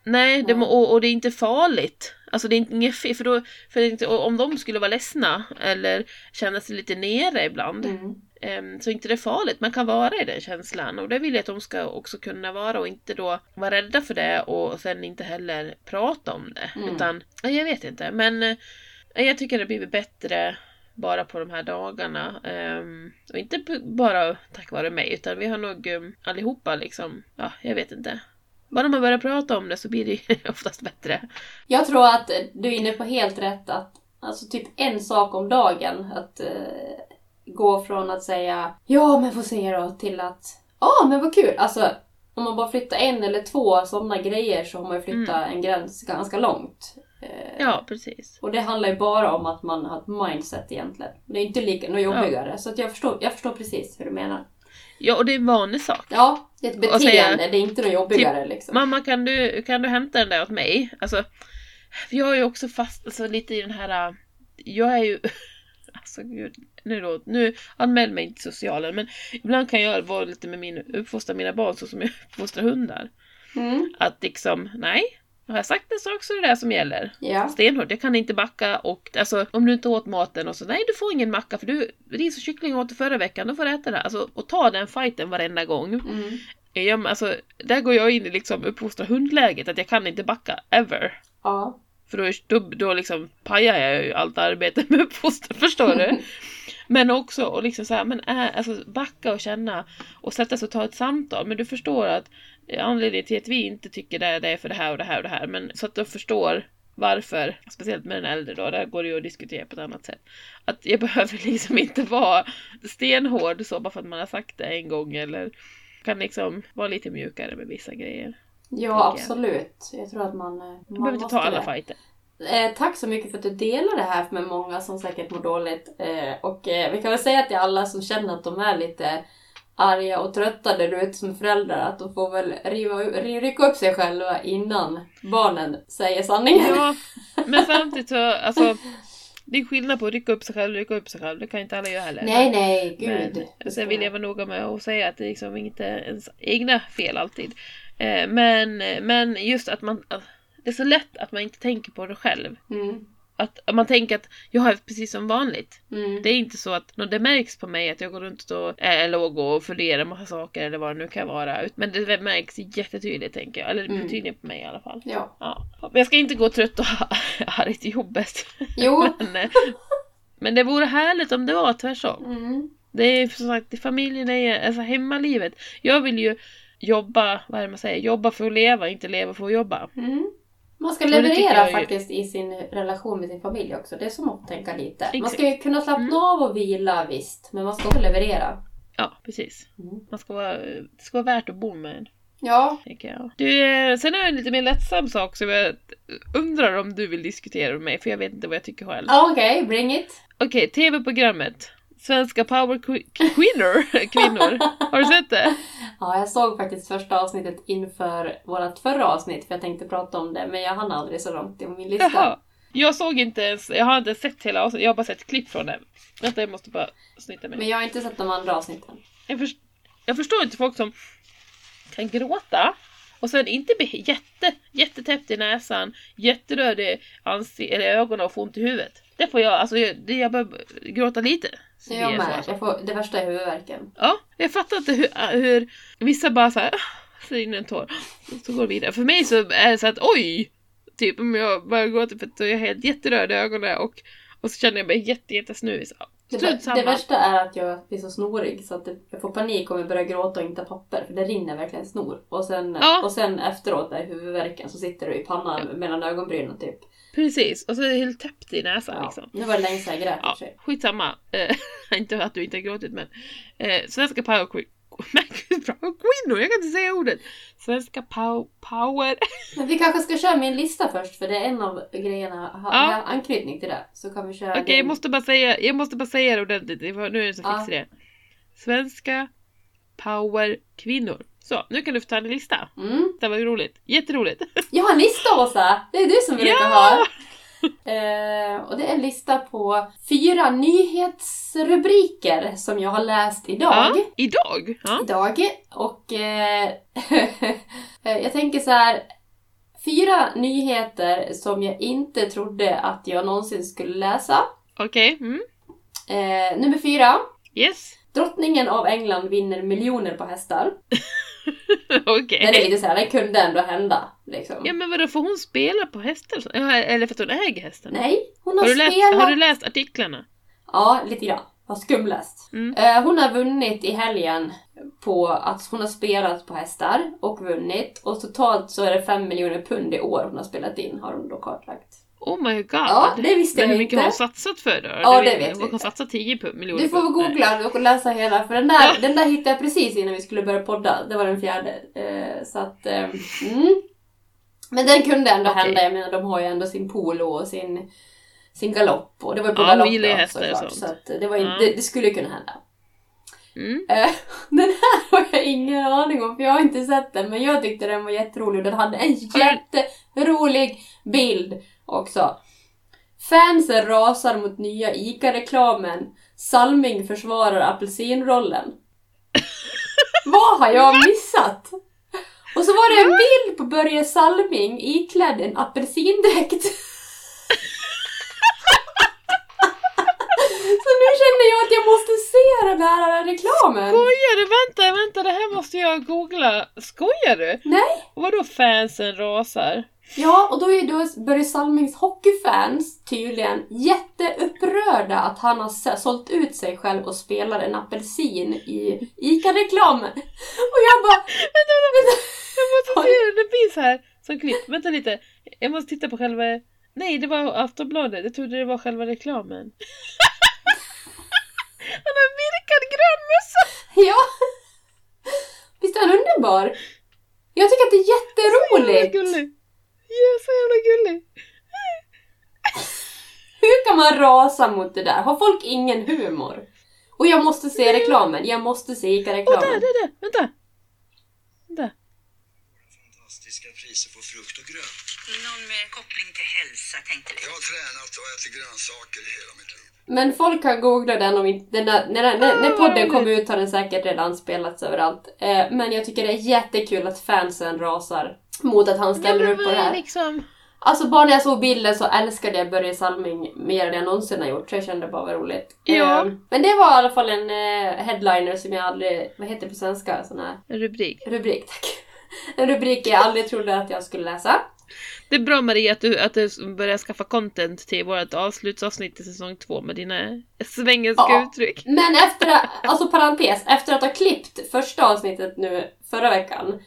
Nej, det och, och det är inte farligt. Alltså det är inte- inget fel, för, då, för om de skulle vara ledsna eller känna sig lite nere ibland, Mm. em, så är inte det farligt. Man kan vara i den känslan och det vill jag att de ska också kunna vara och inte då vara rädda för det och sen inte heller prata om det. Mm. Utan, ja, jag vet inte, men eh, jag tycker det har blivit bättre bara på de här dagarna. Ehm, och inte bara tack vare mig, utan vi har nog um, allihopa liksom, ja, jag vet inte. Bara man börjar prata om det så blir det [LAUGHS] oftast bättre. Jag tror att du är inne på helt rätt att alltså typ en sak om dagen. Att, eh, gå från att säga ja men få se då till att ja men vad kul. Alltså om man bara flyttar en eller två sådana grejer så har man ju flyttat en gräns ganska långt. Eh, Ja, precis. Och det handlar ju bara om att man har ett mindset egentligen. Det är inte lika något jobbigare. Så att jag, förstår, jag förstår precis hur du menar. Ja, och det är en vanlig sak. Ja, det är ett beteende. säga- det är inte något jobbigare liksom. Mamma, kan du, kan du hämta den där åt mig? Alltså, jag är ju också fast alltså, lite i den här... äh, Jag är ju... [LAUGHS] Alltså gud, nu, då, nu anmäl mig inte till socialen, men ibland kan jag vara lite med min, uppfostra mina barn så som jag [LAUGHS] uppfostrar hundar. Mm. Att liksom, nej, har jag sagt en sak så är det det som gäller. Ja. Stenhårt, jag kan inte backa och alltså om du inte åt maten och så, nej du får ingen macka för du, ris och kyckling åt du förra veckan, då får du äta det. Alltså, och ta den fighten varenda gång. Mm. Jag, alltså, där går jag in i liksom uppfostra hundläget, att jag kan inte backa, ever. Ja. För då, då, då liksom pajar jag ju allt arbete med uppfostran, [LAUGHS] förstår du? Men också och liksom så här, men äh, alltså backa och känna och sätta sig och ta ett samtal. Men du förstår att eh, anledningen till att vi inte tycker det, det är för det här och det här och det här. Men så att du förstår varför, speciellt med den äldre då, där går det ju att diskutera på ett annat sätt. Att jag [LAUGHS] behöver liksom inte vara stenhård så bara för att man har sagt det en gång eller kan liksom vara lite mjukare med vissa grejer. Ja, jag. absolut. Jag tror att man, eh, man Du behöver inte ta alla fighter. Eh, tack så mycket för att du delar det här med många som säkert mår dåligt. Eh, och eh, vi kan väl säga till alla som känner att de är lite arga och trötta där ute som föräldrar att de får väl riva, rycka upp sig själva innan barnen säger sanningen. Ja, men samtidigt så, alltså, det är skillnad på att rycka upp sig själv och rycka upp sig själv. Det kan inte alla göra heller. Nej, nej, gud. Men sen vill jag vara noga med att säga att det är liksom inte ens egna fel alltid. Eh, men, men just att man, det är så lätt att man inte tänker på det själv. Mm, Att man tänker att jag är precis som vanligt. mm. Det är inte så att det märks på mig att jag går runt och är låg och funderar massa saker eller vad det nu kan vara. Men det märks jättetydligt tänker jag. Eller Mm. tydligt på mig i alla fall. Ja. Ja. Men jag ska inte gå trött och arg till jobbet. Jo. [LAUGHS] Men, eh, men det vore härligt om det var tvärtom. Mm. Det är som sagt, det familjen är alltså hemmalivet. Jag vill ju jobba, vad är det man säger, jobba för att leva, inte leva för att jobba. Mm. Man ska det leverera faktiskt i sin relation med sin familj också. Det är som att tänka lite. Man ska ju kunna slappna Mm. av och vila visst, men man ska också leverera. Ja, precis. Mm. Man ska vara, det ska vara värt att bo med en, Ja, tänker jag. Du, eh, sen har jag en lite mer lättsam sak som jag undrar om du vill diskutera med mig, för jag vet inte vad jag tycker själv. Okej, bring it. Okej, tv-programmet. Svenska power kvinnor, kvinnor. Har du sett det? [LAUGHS] Ja, jag såg faktiskt första avsnittet inför vårt förra avsnitt för jag tänkte prata om det, men jag hann aldrig så långt i min lista. Jaha. Jag såg inte ens, jag har inte sett hela avsnittet, jag har bara sett klipp från det. Vänta, jag måste bara snitta mig. Men jag har inte sett de andra avsnitten. Jag, först, jag förstår inte folk som kan gråta och sen inte bli jätte, jättetäppt i näsan, jätteröd i ansi- eller ögonen och få ont i huvudet. Det får jag, alltså jag, det, jag behöver gråta lite. Så Jag med. Jag får, det värsta är huvudvärken. Ja, jag fattar inte hur, hur vissa bara såhär, så in en tår, och så går det vidare. För mig så är det så att oj! Typ om jag börjar gråta för att jag är helt jätteröd i ögonen och, och så känner jag mig jätte, jättesnuvig. Så, Det, det värsta är att jag blir så snorig så att jag får panik om jag börjar gråta och inte har papper för det rinner verkligen snor. Och sen, Ja. och sen efteråt där huvudvärken så sitter du i pannan mellan ögonbrynen typ. Precis, och så är det helt täppt i näsan Ja. liksom. Nu var det länge sedan jag grät Ja, skitsamma. Eh, [LAUGHS] inte att du inte har gråtit men. Eh, svenska power que- men [LAUGHS] gud, power kvinnor, jag kan inte säga ordet. Svenska pow, power. [LAUGHS] Men vi kanske ska köra min lista först för det är en av grejerna har Ja. anknytning till det. Så kan vi köra Okej, din- jag måste bara säga, jag måste bara säga det ordentligt. Nu är det så Ja. det. Svenska power kvinnor. Så, nu kan du få ta en lista. Mm. Det var ju roligt. Jätteroligt. Jag har en lista Åsa! Det är du som brukar Ja! ha. Eh, och det är en lista på fyra nyhetsrubriker som jag har läst idag. Ja, idag. Ja. Idag. Och eh, [LAUGHS] jag tänker så här. Fyra nyheter som jag inte trodde att jag någonsin skulle läsa. Okej. Mm. Eh, nummer fyra. Yes. Drottningen av England vinner miljoner på hästar. [LAUGHS] [LAUGHS] Okej. Det är lite det kunde ändå hända. Liksom. Ja men vadå, får hon spela på? Ja, Eller för att hon äger hästen? Nej, hon har, Har du, läst, spelat... har du läst artiklarna? Ja, lite grann. Har skumläst. Mm. Eh, hon har vunnit i helgen på att hon har spelat på hästar och vunnit. Och totalt så är det 5 miljoner pund i år hon har spelat in, har hon då kartlagt. Oh my god! Ja, det visste Men jag hur mycket inte. har hon satsat för då? Ja, det vet vet jag. vi Hon kan inte. satsa 10 pu- miljoner Du får väl googla och läsa hela, för den där, Ja. [LAUGHS] den där hittade jag precis innan vi skulle börja podda. Det var den fjärde. Eh, så att, eh, mm. Men den kunde ändå Okej. hända. Jag menar, de har ju ändå sin polo och sin, sin galopp. Och det var ju på Ja, galopp då, såklart. Så att det, var ju, Ja. det, det skulle kunna hända. Mm. Eh, [LAUGHS] den här [LAUGHS] har jag ingen aning om, för jag har inte sett den. Men jag tyckte den var jätterolig och den hade en jätterolig bild också. Fansen rasar mot nya ICA-reklamen. Salming försvarar apelsinrollen. [LAUGHS] Vad har jag missat? Och så var det en bild på Börje Salming iklädd en apelsindräkt. [LAUGHS] Så nu känner jag att jag måste se den här reklamen. Skojar du? Vänta, vänta, det här måste jag googla. Skojar du? Nej. Vadå fansen rasar? Ja, och då är då Börje Salmings hockeyfans tydligen jätteupprörda att han har sålt ut sig själv och spelar en apelsin i ICA-reklamen. Och jag bara... Vänta, vänta, jag måste se det, blir så här som klipp. Vänta lite, jag måste titta på själva... Nej, det var Aftonbladet. Jag trodde det var själva reklamen. [LAUGHS] Han har virkad grön mössa! Ja! Visst är han underbar? Jag tycker att det är jätteroligt. Ja, så jävla gullig! Hur kan man rasa mot det där? Har folk ingen humor? Och jag måste se reklamen. Jag måste se Åh, där, ICA-reklamen. där, där! Vänta! Vänta. Fantastiska priser på frukt och grönt. Någon med koppling till hälsa tänkte vi. Jag har tränat och ätit grönsaker hela mitt liv. Men folk kan googla den om inte... Den där, när, när, när podden kommer ut har den säkert redan spelats överallt. Eh, men jag tycker det är jättekul att fansen rasar mot att han ställer upp på det här. Liksom... Alltså bara när jag såg bilden så älskade jag Börje Salming mer än jag någonsin har gjort. Så jag kände bara var roligt. Ja. Eh, men det var i alla fall en eh, headliner som jag aldrig... Vad heter det på svenska? Sån här En rubrik. rubrik, tack. [LAUGHS] En rubrik jag aldrig trodde att jag skulle läsa. Det är bra Maria att du, att du börjar skaffa content till vårt avslutsavsnitt i säsong två med dina svengelska Ja. uttryck. Men efter, alltså parentes, efter att ha klippt första avsnittet nu förra veckan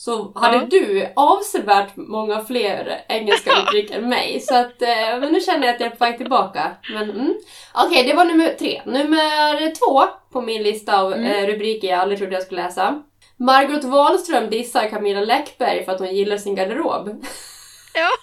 så hade Ja. du avsevärt många fler engelska [LAUGHS] uttryck än mig. Så att, eh, men nu känner jag att jag är på väg tillbaka. Men mm. Okej, det var nummer tre. Nummer två på min lista av Mm. eh, rubriker jag aldrig trodde jag skulle läsa. Margot Wahlström dissar Camilla Läckberg för att hon gillar sin garderob. Ja. [LAUGHS]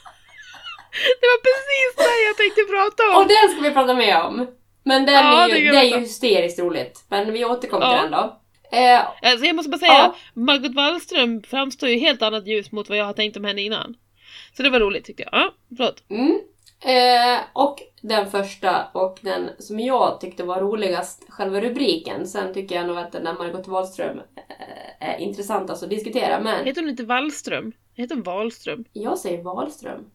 Det var precis det jag tänkte prata om. Och den ska vi prata mer om. Men den Ja, är det ju, det är ju hysteriskt roligt. Men vi återkommer Ja. till den då. Eh, Alltså jag måste bara säga, Ja. Margot Wallström framstår ju helt annat ljus mot vad jag har tänkt om henne innan. Så det var roligt tyckte jag. Ja, förlåt. Mm. Eh, och den första och den som jag tyckte var roligast, själva rubriken. Sen tycker jag nog att den där Margot Wallström eh, är intressant alltså att diskutera. Men Heter hon inte Wallström? Heter hon Wahlström? jag säger Wahlström.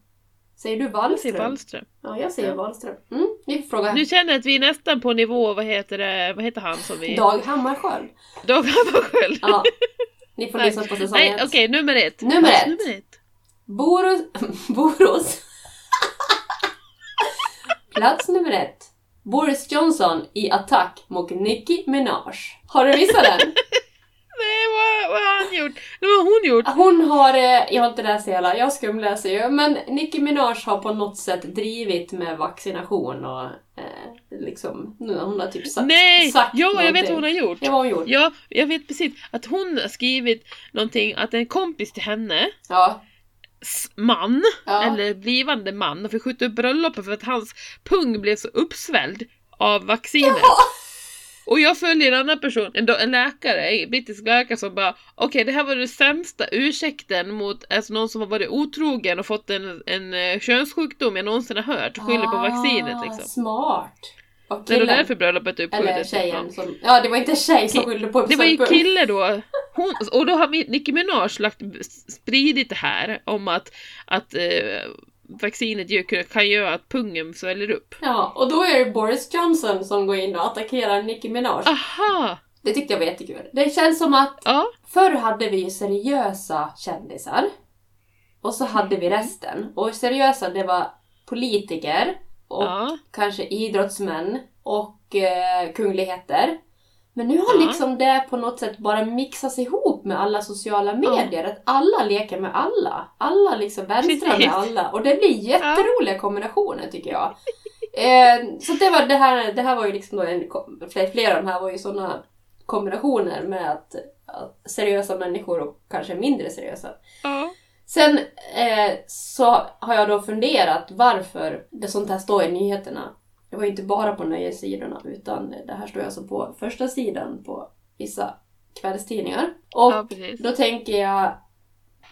Säger du Jag Wallström? säger Wallström. Ja, jag säger Ja. Wahlström. Mm, ni får fråga Nu känner jag att vi är nästan på nivå, vad heter det, vad heter han som vi... Dag Hammarskjöld. Dag Hammarskjöld. Ja. [LAUGHS] Ni får lyssna på säsong Nej, okej, nummer ett. Nummer ett. Nummer ett. Boros... [LAUGHS] Boros. [LAUGHS] Plats nummer ett. Boris Johnson i attack mot Nicki Minaj. Har du missat den? Nej, vad, vad har han gjort? Det var hon gjort. Hon har, eh, jag har inte läst hela, jag skumläser ju, men Nicki Minaj har på något sätt drivit med vaccination och eh, liksom, nu hon har typ sagt, Nej! sagt Ja, jag vet någonting. vad hon har gjort. Ja, vad har hon gjort? Ja, jag vet precis att hon har skrivit någonting att en kompis till henne Ja. man, Ja. eller blivande man, fick skjuta upp bröllopet för att hans pung blev så uppsvälld av vaccinet. Och jag följer en annan person, en, en läkare, en brittisk läkare som bara okej det här var den sämsta ursäkten mot alltså, någon som har varit otrogen och fått en, en eh, könssjukdom jag någonsin har hört skyller på vaccinet Ah, liksom. Smart. Och Det killen, därför bröllopet är uppskjutet. eller tjejen som, ja det var inte en tjej som skyllde på Det var ju kille då. Hon, och då har Nicki Minaj lagt, spridit det här om att, att eh, vaccinet kan göra att pungen sväller upp. Ja, och då är det Boris Johnson som går in och attackerar Nicki Minaj. Aha! Det tyckte jag var jättekul. Det känns som att Ja, Förr hade vi ju seriösa kändisar. Och så hade vi resten. Och seriösa det var politiker och ja. kanske idrottsmän och eh, kungligheter. Men nu har Ja. liksom det på något sätt bara mixats ihop med alla sociala medier. Att alla leker med alla. Alla liksom vänstrar med alla. Och det blir jätteroliga kombinationer tycker jag. Eh, så det, var det, här, det här var ju liksom då en, flera, av de här var ju sådana kombinationer med att, att seriösa människor och kanske mindre seriösa. Ja. Sen eh, så har jag då funderat varför det sånt här står i nyheterna. Det var inte bara på nöjessidorna utan det här står alltså på första sidan på vissa kvällstidningar. Och ja, då tänker jag,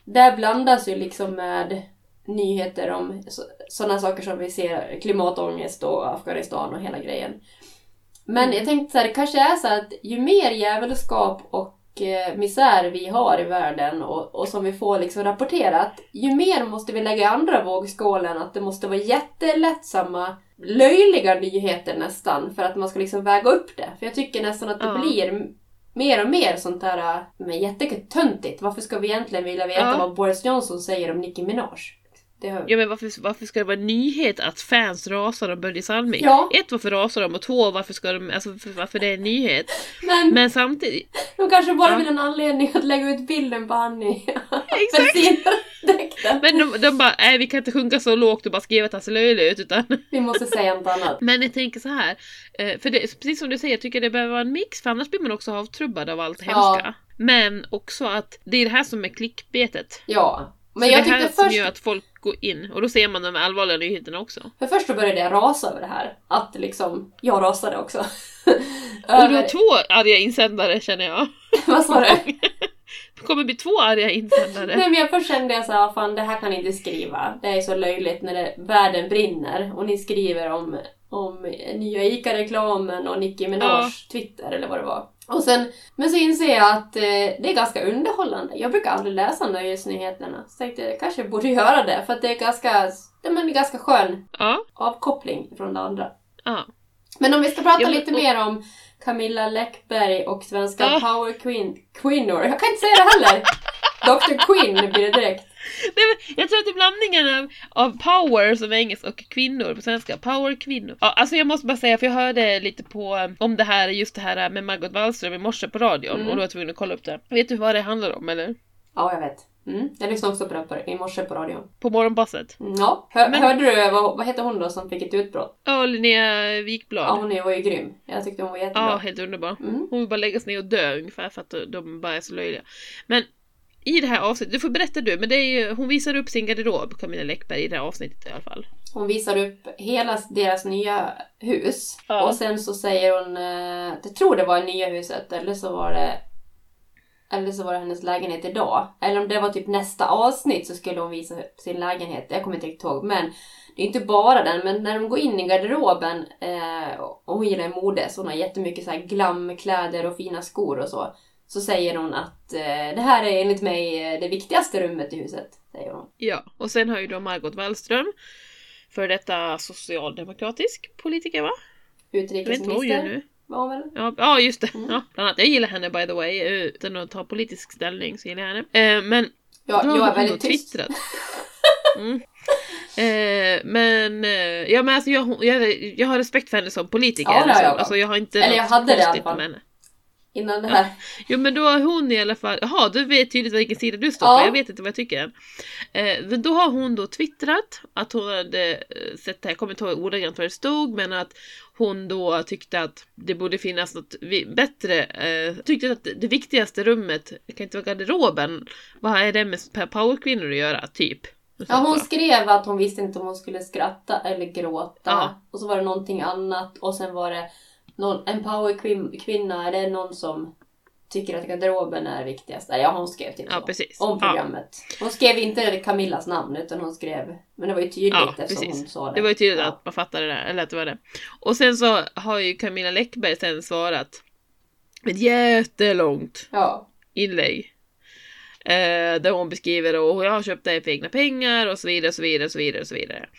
där blandas ju liksom med nyheter om sådana saker som vi ser, klimatångest och Afghanistan och hela grejen. Men jag tänkte så här, det kanske är så att ju mer djävulskap och misär vi har i världen och, och som vi får liksom rapporterat, ju mer måste vi lägga i andra vågskålen att det måste vara jättelättsamma, löjliga nyheter nästan för att man ska liksom väga upp det. För jag tycker nästan att det Ja. blir mer och mer sånt där äh, men jättetöntigt. Varför ska vi egentligen vilja veta Ja. vad Boris Johnson säger om Nicki Minaj? Har... Ja men varför, varför ska det vara en nyhet att fans rasar om Börje Salming? Ja. Ett, varför rasar de? Och två, varför ska de, alltså för- varför det är en nyhet? Men Men samtidigt, de kanske bara Ja. vill en anledning att lägga ut bilden på han i [LAUGHS] Exakt. apelsindräkten. men de, de bara, nej vi kan inte sjunga så lågt och bara skriva att han ser löjlig ut utan Vi måste säga något annat. [LAUGHS] Men jag tänker så här, eh, för det, precis som du säger, jag tycker det behöver vara en mix för annars blir man också avtrubbad av allt Ja. hemska. Men också att det är det här som är klickbetet. Ja. Men så jag det här tyckte som först, gör att folk går in och då ser man de allvarliga nyheterna också. för först då började jag rasa över det här. Att liksom, jag rasade också. [LAUGHS] Och du har två arga insändare känner jag. [LAUGHS] vad sa du? [LAUGHS] Det kommer bli två arga insändare. Nej men jag först kände jag såhär, fan det här kan ni inte skriva. Det är så löjligt när det, världen brinner och ni skriver om, om nya ICA-reklamen och Nicki Minaj Ja. Twitter eller vad det var. Och sen, men så inser jag att eh, det är ganska underhållande. Jag brukar aldrig läsa nöjesnyheterna. Så tänkte jag, jag kanske borde [LAUGHS] göra det för att det är ganska, det är ganska skön Ja, avkoppling från det andra. ja. Men om vi ska prata Ja, men- lite och- mer om Camilla Läckberg och svenska Ja. power queen, queenor. Jag kan inte säga det heller! [LAUGHS] Dr. Queen blir det direkt. [LAUGHS] Nej, men jag tror att det är blandningen av, av power som är engelska och kvinnor på svenska. Power kvinnor. Ja, alltså jag måste bara säga, för jag hörde lite på eh, om det här, just det här med Margot Wallström i morse på radion Mm. och då var jag tvungen att kolla upp det. Vet du vad det handlar om eller? Ja, jag vet. Mm. Jag lyssnade också på det på, i morse på radion. På morgonpasset? Mm, Ja. Hör, Men- Hörde du, vad, vad heter hon då som fick ett utbrott? Ja, Linnea Ja, Wikblad. hon är- var ju grym. Jag tyckte hon var Ja, jättebra. helt underbar. Mm. Hon vill bara läggas ner och dö ungefär för att de bara är så löjliga. Men i det här avsnittet, du får berätta du, men det är ju, hon visar upp sin garderob, Camilla Läckberg, i det här avsnittet i alla fall. Hon visar upp hela deras nya hus. Ja. Och sen så säger hon, eh, jag tror det var i nya huset, eller så var det eller så var det hennes lägenhet idag. Eller om det var typ nästa avsnitt så skulle hon visa upp sin lägenhet. Jag kommer inte riktigt ihåg. Men det är inte bara den. Men när de går in i garderoben eh, och hon gillar mode så hon har jättemycket så här glamkläder och fina skor och så. Så säger hon att eh, det här är enligt mig eh, det viktigaste rummet i huset. Säger hon. Ja, och sen har ju då Margot Wallström, för detta socialdemokratisk politiker va? Jag vet inte Utrikesminister nu. Ja, ja just det. Mm. Ja, bland annat. Jag gillar henne by the way, utan att ta politisk ställning så gillar jag henne. Eh, men Ja, då jag är väldigt tyst. Mm. Eh, men, eh, ja men alltså jag, jag, jag har respekt för henne som politiker. Ja, det har jag alltså, alltså jag har inte Eller jag hade det i alla fall. Innan det här. Jo men då har hon i alla fall, jaha du vet tydligt vilken sida du står Ja. på, jag vet inte vad jag tycker än. Eh, men då har hon då twittrat att hon hade eh, sett det här, jag kommer inte ihåg ordagrant vad det stod, men att hon då tyckte att det borde finnas något bättre, eh, tyckte att det viktigaste rummet, det kan inte vara garderoben, vad är det med powerkvinnor att göra, typ? Ja, hon skrev att hon visste inte om hon skulle skratta eller gråta. Ja. Och så var det någonting annat. Och sen var det någon, en powerkvinna, är det någon som tycker att garderoben är viktigast? Nej, ja, hon skrev typ Ja, så. precis. Om Ja. programmet. Hon skrev inte Camillas namn utan hon skrev... Men det var ju tydligt Ja, eftersom precis. hon sa det. Det var ju tydligt ja. att man fattade det, eller att det var det. Och sen så har ju Camilla Läckberg sen svarat med ett jättelångt Ja. inlägg. Eh, där hon beskriver och jag har köpt det för egna pengar och så vidare, och så vidare, och så vidare, och så vidare.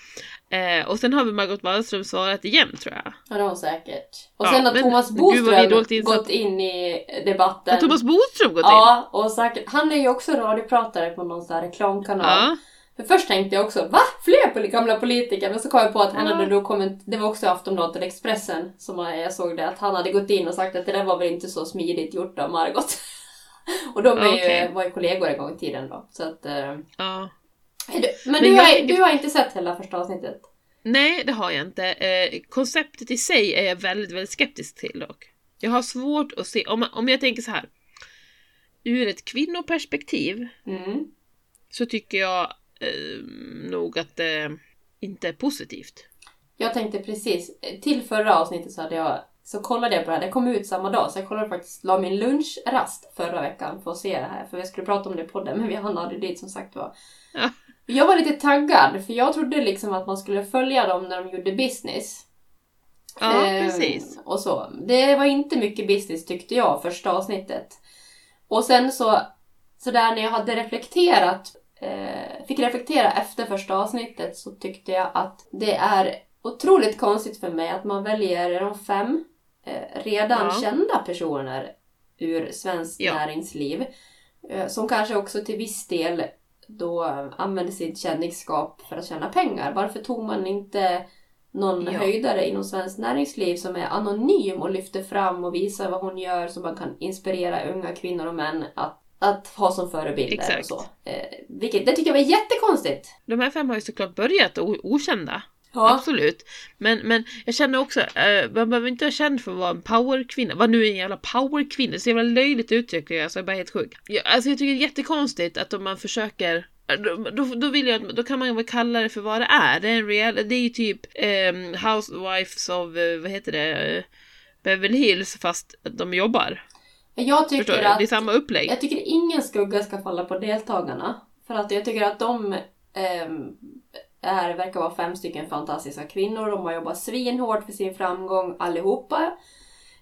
Eh, och sen har vi Margot Wallström svarat igen tror jag. Ja, det har hon säkert. Och Ja, sen har Thomas Boström insatt. gått in i debatten. Har Thomas Bodström gått in? Ja, och säkert. Han är ju också radiopratare på någon sån här reklamkanal. Ja, För först tänkte jag också, va? Fler gamla politiker? Men så kom jag på att han Ja. hade då kommit, det var också Aftonbladet eller Expressen som jag såg det, att han hade gått in och sagt att det där var väl inte så smidigt gjort av Margot. [LAUGHS] och de är ju, Okej. var ju kollegor en gång i tiden då. Så att, eh, Ja. Men du, men Men du, jag har, tänker- du har inte sett hela första avsnittet? Nej, det har jag inte. Eh, konceptet i sig är jag väldigt, väldigt skeptisk till dock. Jag har svårt att se, om, om jag tänker så här. Ur ett kvinnoperspektiv Mm. så tycker jag eh, nog att det inte är positivt. Jag tänkte precis, till förra avsnittet så hade jag så kollade jag på det här, det kom ut samma dag så jag kollade faktiskt, la min lunchrast förra veckan för att se det här för vi skulle prata om det i podden men vi hann aldrig dit som sagt var. Ja. Jag var lite taggad för jag trodde liksom att man skulle följa dem när de gjorde business. Ja, Eh, precis. Och så. Det var inte mycket business tyckte jag första avsnittet. Och sen så, så där när jag hade reflekterat, eh, fick reflektera efter första avsnittet så tyckte jag att det är otroligt konstigt för mig att man väljer de fem eh, redan Ja. kända personer ur svenskt Ja. näringsliv. Eh, som kanske också till viss del då använder sitt kändisskap för att tjäna pengar. Varför tog man inte någon Ja. höjdare inom svenskt näringsliv som är anonym och lyfter fram och visar vad hon gör så man kan inspirera unga kvinnor och män att, att ha som förebilder och Exakt. så. Eh, vilket, det tycker jag var jättekonstigt. De här fem har ju såklart börjat okända. Ja. Absolut. Men, men jag känner också, eh, man behöver inte vara känd för att vara en powerkvinna. Vad nu är en jävla powerkvinna? Så jävla löjligt uttryck, alltså jag är bara helt sjuk. Jag, alltså jag tycker det är jättekonstigt att om man försöker då, då, då vill jag, då kan man väl kalla det för vad det är. Det är en real, det är ju typ um, Housewives of, eh, vad heter det, eh, Beverly Hills fast de jobbar. Jag tycker att Det är samma upplägg. Jag tycker ingen skugga ska falla på deltagarna. För att jag tycker att de ehm, är, verkar vara fem stycken fantastiska kvinnor. De har jobbat svinhårt för sin framgång allihopa.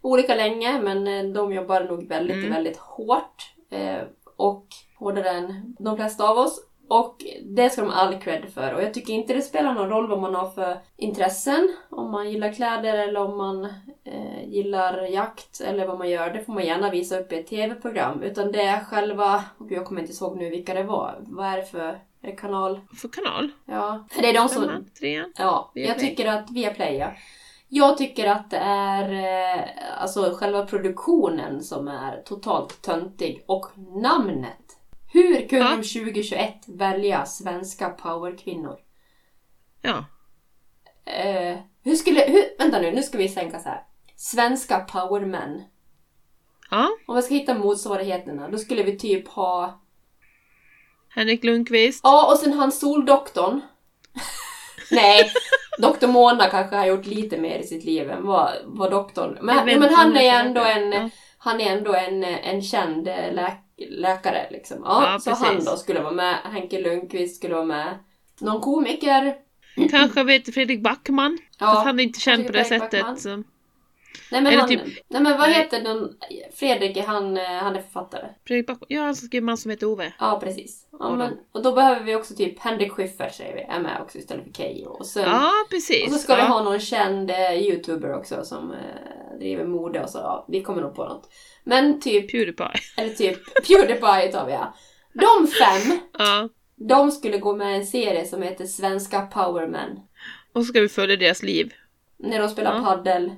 Olika länge, men eh, de jobbar nog väldigt, Mm. väldigt hårt. Eh, och hårdare än de flesta av oss. Och det ska de all cred för. Och jag tycker inte det spelar någon roll vad man har för intressen. Om man gillar kläder eller om man eh, gillar jakt eller vad man gör. Det får man gärna visa upp i ett tv-program. Utan det är själva... och Jag kommer inte ihåg nu vilka det var. Vad är det för kanal? För kanal? Ja. Det är de som... Femman? Trean? Ja, jag tycker att Viaplay ja. Jag tycker att det är eh, alltså själva produktionen som är totalt töntig och namnet. Hur kunde Ja. de 2021 välja svenska powerkvinnor? Ja. Eh, hur skulle, hur, vänta nu, nu ska vi tänka så här. Svenska powermän. Ja. Om vi ska hitta motsvarigheterna, då skulle vi typ ha... Henrik Lundqvist. Ja, och sen han Soldoktorn. [LAUGHS] Nej, Doktor Mona kanske har gjort lite mer i sitt liv än vad, vad doktorn... Men, men han är ändå en, Ja. han är ändå en, en känd eh, läk, läkare liksom. Ja, Ja, så precis. han då skulle vara med. Henke Lundqvist skulle vara med. Någon komiker. Kanske vet Fredrik Backman. Ja, Fast han är inte känd på det Fredrik sättet. Backman. Så. Nej men, Eller han, typ- nej men vad heter den? Fredrik, han, han är författare. Fredrik Backman. Ja, han som skrev Man som heter Ove. Ja, precis. Ja, Och men, och då behöver vi också typ Henrik Schyffert säger vi, är med också istället för Keyyo. Och, sen, Ja, precis. och så ska ja. vi ha någon känd eh, youtuber också som eh, driver mode och så. Ja, vi kommer nog på något. Men typ, Pewdiepie. eller typ Pewdiepie tar vi ja. De fem, Ja. de skulle gå med i en serie som heter Svenska Powermen. Och så ska vi följa deras liv. När de spelar Ja. paddel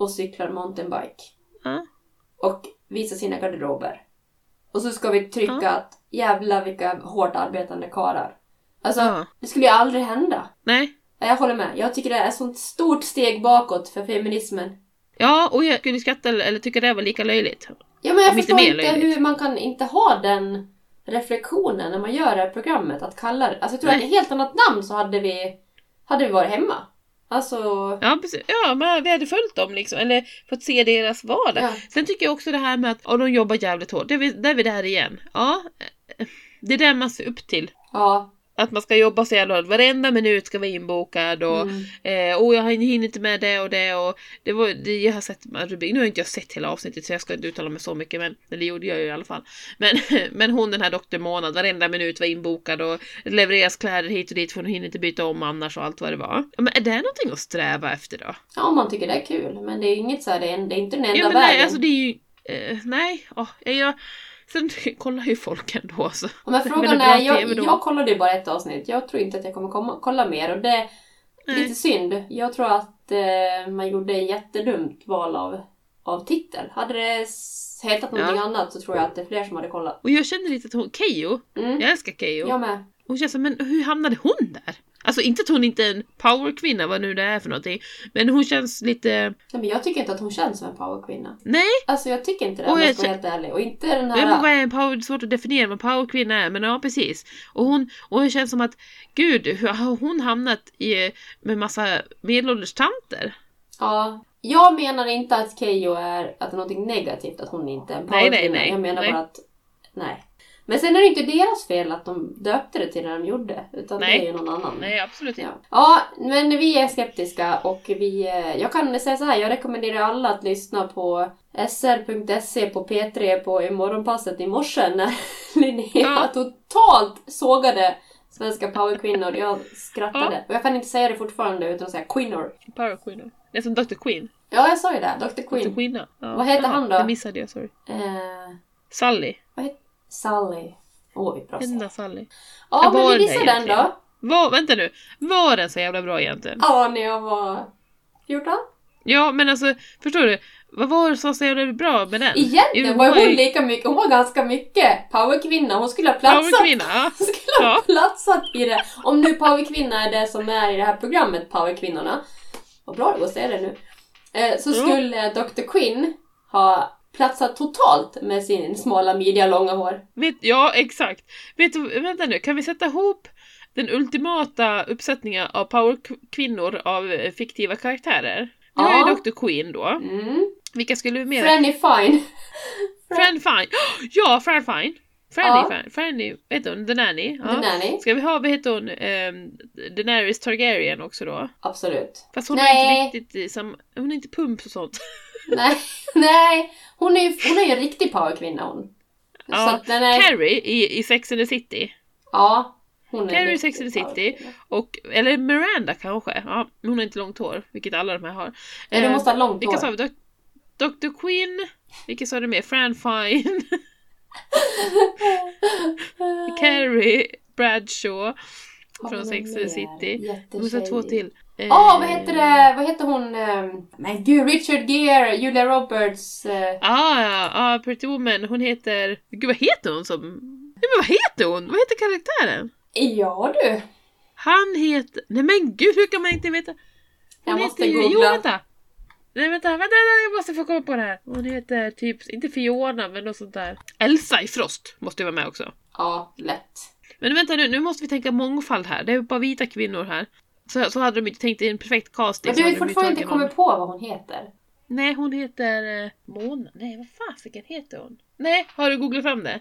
och cyklar mountainbike. Ja. och visa sina garderober. Och så ska vi trycka Ja. att jävlar vilka hårt arbetande karlar. Alltså, Ja. det skulle ju aldrig hända. Nej. Jag håller med. Jag tycker det är ett sånt stort steg bakåt för feminismen. Ja, och jag skulle skratta eller, eller tycka det var lika löjligt. Ja, men jag Om förstår inte hur man kan inte ha den reflektionen när man gör det här programmet. Att kalla det... Alltså jag tror Nej. att ett helt annat namn så hade vi, hade vi varit hemma. Alltså... Ja, precis. Ja, men vi hade följt dem liksom. Eller fått se deras vardag. Ja. Sen tycker jag också det här med att ja, de jobbar jävligt hårt. Det är vi, där är vi där igen. Ja, det är det man ser upp till. Ja. Att man ska jobba så jävla hårt. Varenda minut ska vara inbokad och Mm. eh, oh, jag hinner inte med det och det och det var det jag har sett rubrik. Nu har inte jag sett hela avsnittet så jag ska inte uttala mig så mycket men eller det gjorde jag ju i alla fall. Men, [LAUGHS] men hon den här doktor Månad varenda minut var inbokad och det levereras kläder hit och dit för hon hinner inte byta om annars och allt vad det var. Men är det någonting att sträva efter då? ja, om man tycker det är kul. Men det är inget så här, det är, det är inte den enda Ja men vägen. nej, alltså det är ju... Eh, nej, åh, jag, Sen kollar ju folk ändå så. Men Det är frågan bra är, jag, jag kollade ju bara ett avsnitt. Jag tror inte att jag kommer komma, kolla mer och det är Nej. lite synd. Jag tror att eh, man gjorde ett jättedumt val av, av titel. Hade det hetat någonting Ja. annat så tror jag att det är fler som hade kollat. Och jag känner lite att hon, Keyyo, Mm. jag älskar Keyyo. Jag med. Hon känns som, men hur hamnade hon där? Alltså inte att hon inte är en powerkvinna, vad nu det är för någonting. Men hon känns lite, Nej, men jag tycker inte att hon känns som en powerkvinna. nej, Alltså jag tycker inte det Och om jag ska vara helt ärlig. Och inte den jag vet här... vad är en power, det är svårt att definiera vad powerkvinna är, men ja precis. Och hon, och det känns som att, gud, hur har hon hamnat i, med massa medelålders tanter? Ja. Jag menar inte att Keyyo är, att det är någonting negativt att hon inte är en Nej, nej, powerkvinna. nej. Jag menar Nej. bara att... Nej. Men sen är det inte deras fel att de döpte det till det de gjorde. Utan Nej. det är ju någon annan. Nej, absolut inte. Ja. ja, men vi är skeptiska och vi... eh, Jag kan säga så här, jag rekommenderar alla att lyssna på sr.se på P3 på i morgonpasset i morse när [LAUGHS] Linnea Ja. totalt sågade svenska powerkvinnor. Jag skrattade. Och jag kan inte säga det fortfarande utan att säga kvinnor. Powerkvinnor. Det är som Dr. Queen. Ja, jag sa ju det. Dr. Dr. Queen. Queen. Ja. Vad heter Jaha, han då? Det missade jag, sorry. Eh, Sally. Sally. Oj, bra Enda. Sally. Ja, men vi visar den då. Var, vänta nu, var den så jävla bra egentligen? Ja, när jag var 14. Ja, men alltså, förstår du? Vad var det som var så jävla bra med den? Egentligen var hon lika mycket, hon var ganska mycket powerkvinna. Hon skulle ha platsat, Powerkvinna, [LAUGHS] hon skulle ha Ja. platsat i det. Om nu powerkvinna är det som är i det här programmet, Powerkvinnorna. Vad bra det går att säga det nu. Eh, så skulle Dr. Quinn ha platsat totalt med sin smala midja, långa hår. Vet, ja, exakt. Vet du, vänta nu, kan vi sätta ihop den ultimata uppsättningen av powerkvinnor av eh, fiktiva karaktärer? Vi har ju Dr. Queen då. Mm. Vilka skulle vi mer? Franny Fine. [LAUGHS] Fran Fine. [GASPS] Ja, Fran Fine. Franny, Ja. Franny, vad heter hon? The Nanny. Ja. The Nanny. Ska vi ha, vad heter hon, um, Daenerys Targaryen också då? Absolut. Fast hon Nej. är inte riktigt i sam, hon är inte pump och sånt. [LAUGHS] Nej, [LAUGHS] nej. Hon är ju hon är en riktig powerkvinna hon. Ja, är... Carrie i, i Sex and the City. Ja. Hon är Carrie i Sex and the City. Och, eller Miranda kanske. Ja, hon har inte långt hår, vilket alla de här har. Nej, du måste ha långt Vilka sa hår. vi? Dr. Quinn. Vilka sa du mer? Fran Fine. [LAUGHS] Carrie Bradshaw. Från Sex and the City. Vi måste ha två till. Eh, Ja, vad heter det? Vad heter hon? eh, Men gud, Richard Gere, Julia Roberts. eh, Ah, ja, ah, Pretty Woman. Hon heter... Gud, vad heter hon som... Nej, men vad heter hon? Vad heter karaktären? Ja du. Han heter... Nej men gud, hur kan man inte veta? Jag Hon måste heter ju... Jo, googla. vänta! Nej vänta, vänta, vänta, jag måste få komma på det här. Hon heter typ, inte Fiona, men något sånt där. Elsa i Frost måste ju vara med också. Ja, lätt. Men vänta nu, nu måste vi tänka mångfald här. Det är bara vita kvinnor här. Så, så hade de inte tänkt i en perfekt casting. Men du har ju fortfarande inte kommit på vad hon heter. Nej, hon heter eh, Mona. Nej, vad fasiken heter hon? Nej, har du googlat fram det?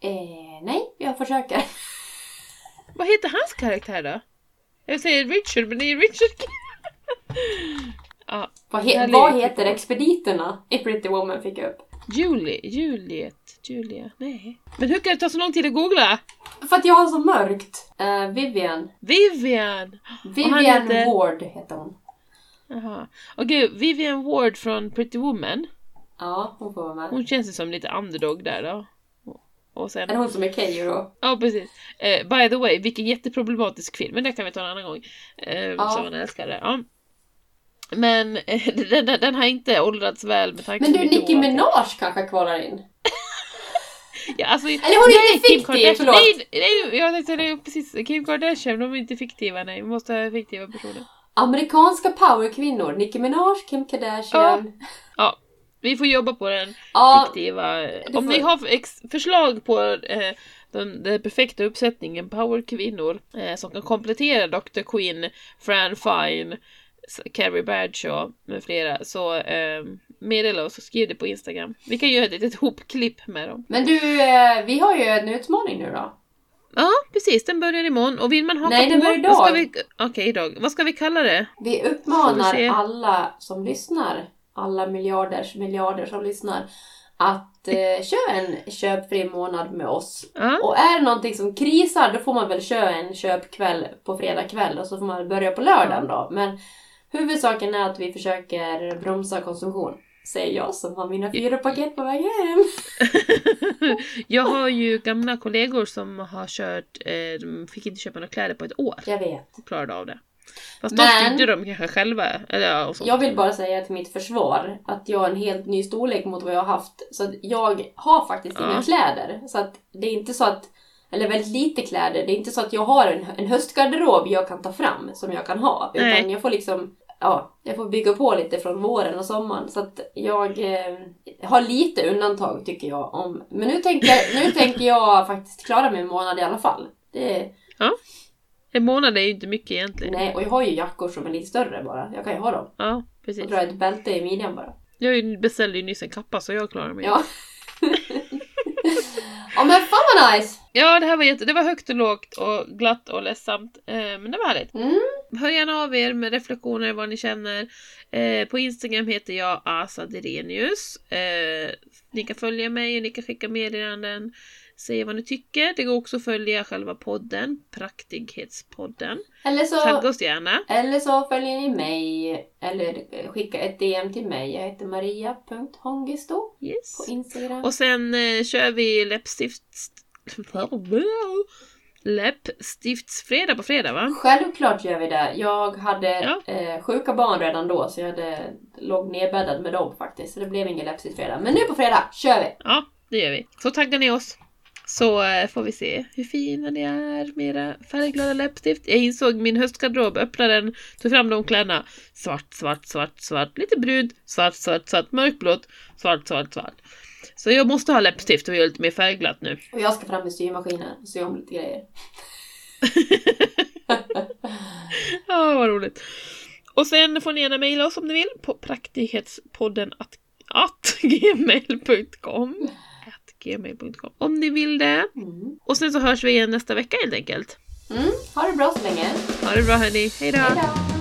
Eh, nej, jag försöker. [LAUGHS] Vad heter hans karaktär då? Jag säger Richard, men det är Richard. [LAUGHS] ja, Vad, he- vad heter expediterna i Pretty Woman fick jag upp? Julie, Juliet, Julia, nej. Men hur kan det ta så lång tid att googla? För att jag har så mörkt. Eh, Vivian. Vivian! Vivian heter- Ward heter hon. Jaha. Okej, Vivian Ward från Pretty Woman. Ja, hon får vara med. Hon känns ju som lite underdog där då. Och- Och sen... Är det hon som är Keyyo då? Ja, precis. Eh, by the way, vilken jätteproblematisk film, men det kan vi ta en annan gång. Eh, Ja. Som man älskar det. Ja. Men eh, [LAUGHS] den, den, den har inte åldrats väl med tanke Men på du, mitt Nicki. Minaj kanske kvalar in? Ja, alltså, Eller hon är nej, inte Kim fiktiv, Kardashian- förlåt. Nej, nej, jag tänkte det är precis. Kim Kardashian, de är inte fiktiva, nej. Vi måste ha fiktiva personer. Amerikanska powerkvinnor. Nicki Minaj, Kim Kardashian. Ja, vi får jobba på den Ja, fiktiva. Om får- ni har förslag på eh, den, den perfekta uppsättningen powerkvinnor eh, som kan komplettera Dr. Quinn, Fran Fine, Carrie Bradshaw med flera så eh, meddela oss och skriv det på Instagram. Vi kan göra ett litet hopklipp med dem. men du, eh, vi har ju en utmaning nu då. Ja, precis. Den börjar imorgon och vill man haka Nej, den på... börjar vad ska idag. vi, Okej, idag. Vad ska vi kalla det? Vi vi uppmanar se. alla som lyssnar, alla miljarders miljarder som lyssnar, att eh, köra en köpfri månad med oss. Ja, Och är det någonting som krisar, då får man väl köra en köpkväll på fredag kväll och så får man börja på lördagen då. Men huvudsaken är att vi försöker bromsa konsumtion. Säger jag som har mina fyra paket på väg hem. [LAUGHS] Jag har ju gamla kollegor som har kört, eh, de fick inte köpa några kläder på ett år. Jag vet. klarade av det. Fast då Men- styrde de kanske själva. Eller, och sånt. Jag vill bara säga till mitt försvar att jag har en helt ny storlek mot vad jag har haft. Så att jag har faktiskt Ja. inga kläder. Så att det är inte så att, eller väldigt lite kläder. Det är inte så att jag har en, en höstgarderob jag kan ta fram som jag kan ha. Utan Nej. jag får liksom, ja, jag får bygga på lite från våren och sommaren. Så att jag eh, har lite undantag tycker jag om. Men nu tänker, nu tänker jag faktiskt klara mig en månad i alla fall. Det, En månad är ju inte mycket egentligen. nej, och jag har ju jackor som är lite större bara. Jag kan ju ha dem. Ja, precis. Och dra ett bälte i midjan bara. Jag beställde ju nyss en kappa så jag klarar mig. Ja. [LAUGHS] ja men fan vad nice! Ja, det här var jätte... Det var högt och lågt och glatt och ledsamt. Eh, men det var härligt. Mm. Hör gärna av er med reflektioner vad ni känner. Eh, på Instagram heter jag Asa Derenius. Eh, ni kan följa mig och ni kan skicka meddelanden. Säga vad ni tycker. Det går också att följa själva podden, Praktighetspodden. Eller så, Tagga oss gärna. eller så följer ni mig eller skicka ett DM till mig. Jag heter maria.hongisto Yes. på Instagram. Och sen eh, kör vi läppstift... Läppstiftsfredag på fredag va? Självklart gör vi det. Jag hade Ja. eh, sjuka barn redan då så jag hade, låg nedbäddad med dem faktiskt. Så det blev ingen läppstiftsfredag. Men nu på fredag kör vi! Ja, det gör vi. Så taggar ni oss. Så eh, får vi se hur fina ni är med era färgglada läppstift. Jag insåg min höstgarderob, öppnade den, tog fram de kläderna. Svart, svart, svart, svart, lite brunt, svart, svart, svart, mörkblått, svart, svart, svart. Så jag måste ha läppstift och göra lite mer färgglatt nu. Och jag ska fram med symaskinen och sy om lite grejer. [LAUGHS] Ja, vad roligt. Och sen får ni gärna mejla oss om ni vill på praktighetspodden att, att gmail.com. Gmail.com. Om ni vill det. Mm. Och sen så hörs vi igen nästa vecka helt enkelt. Mm. Ha det bra så länge. Ha det bra hörni, hejdå! Hejdå!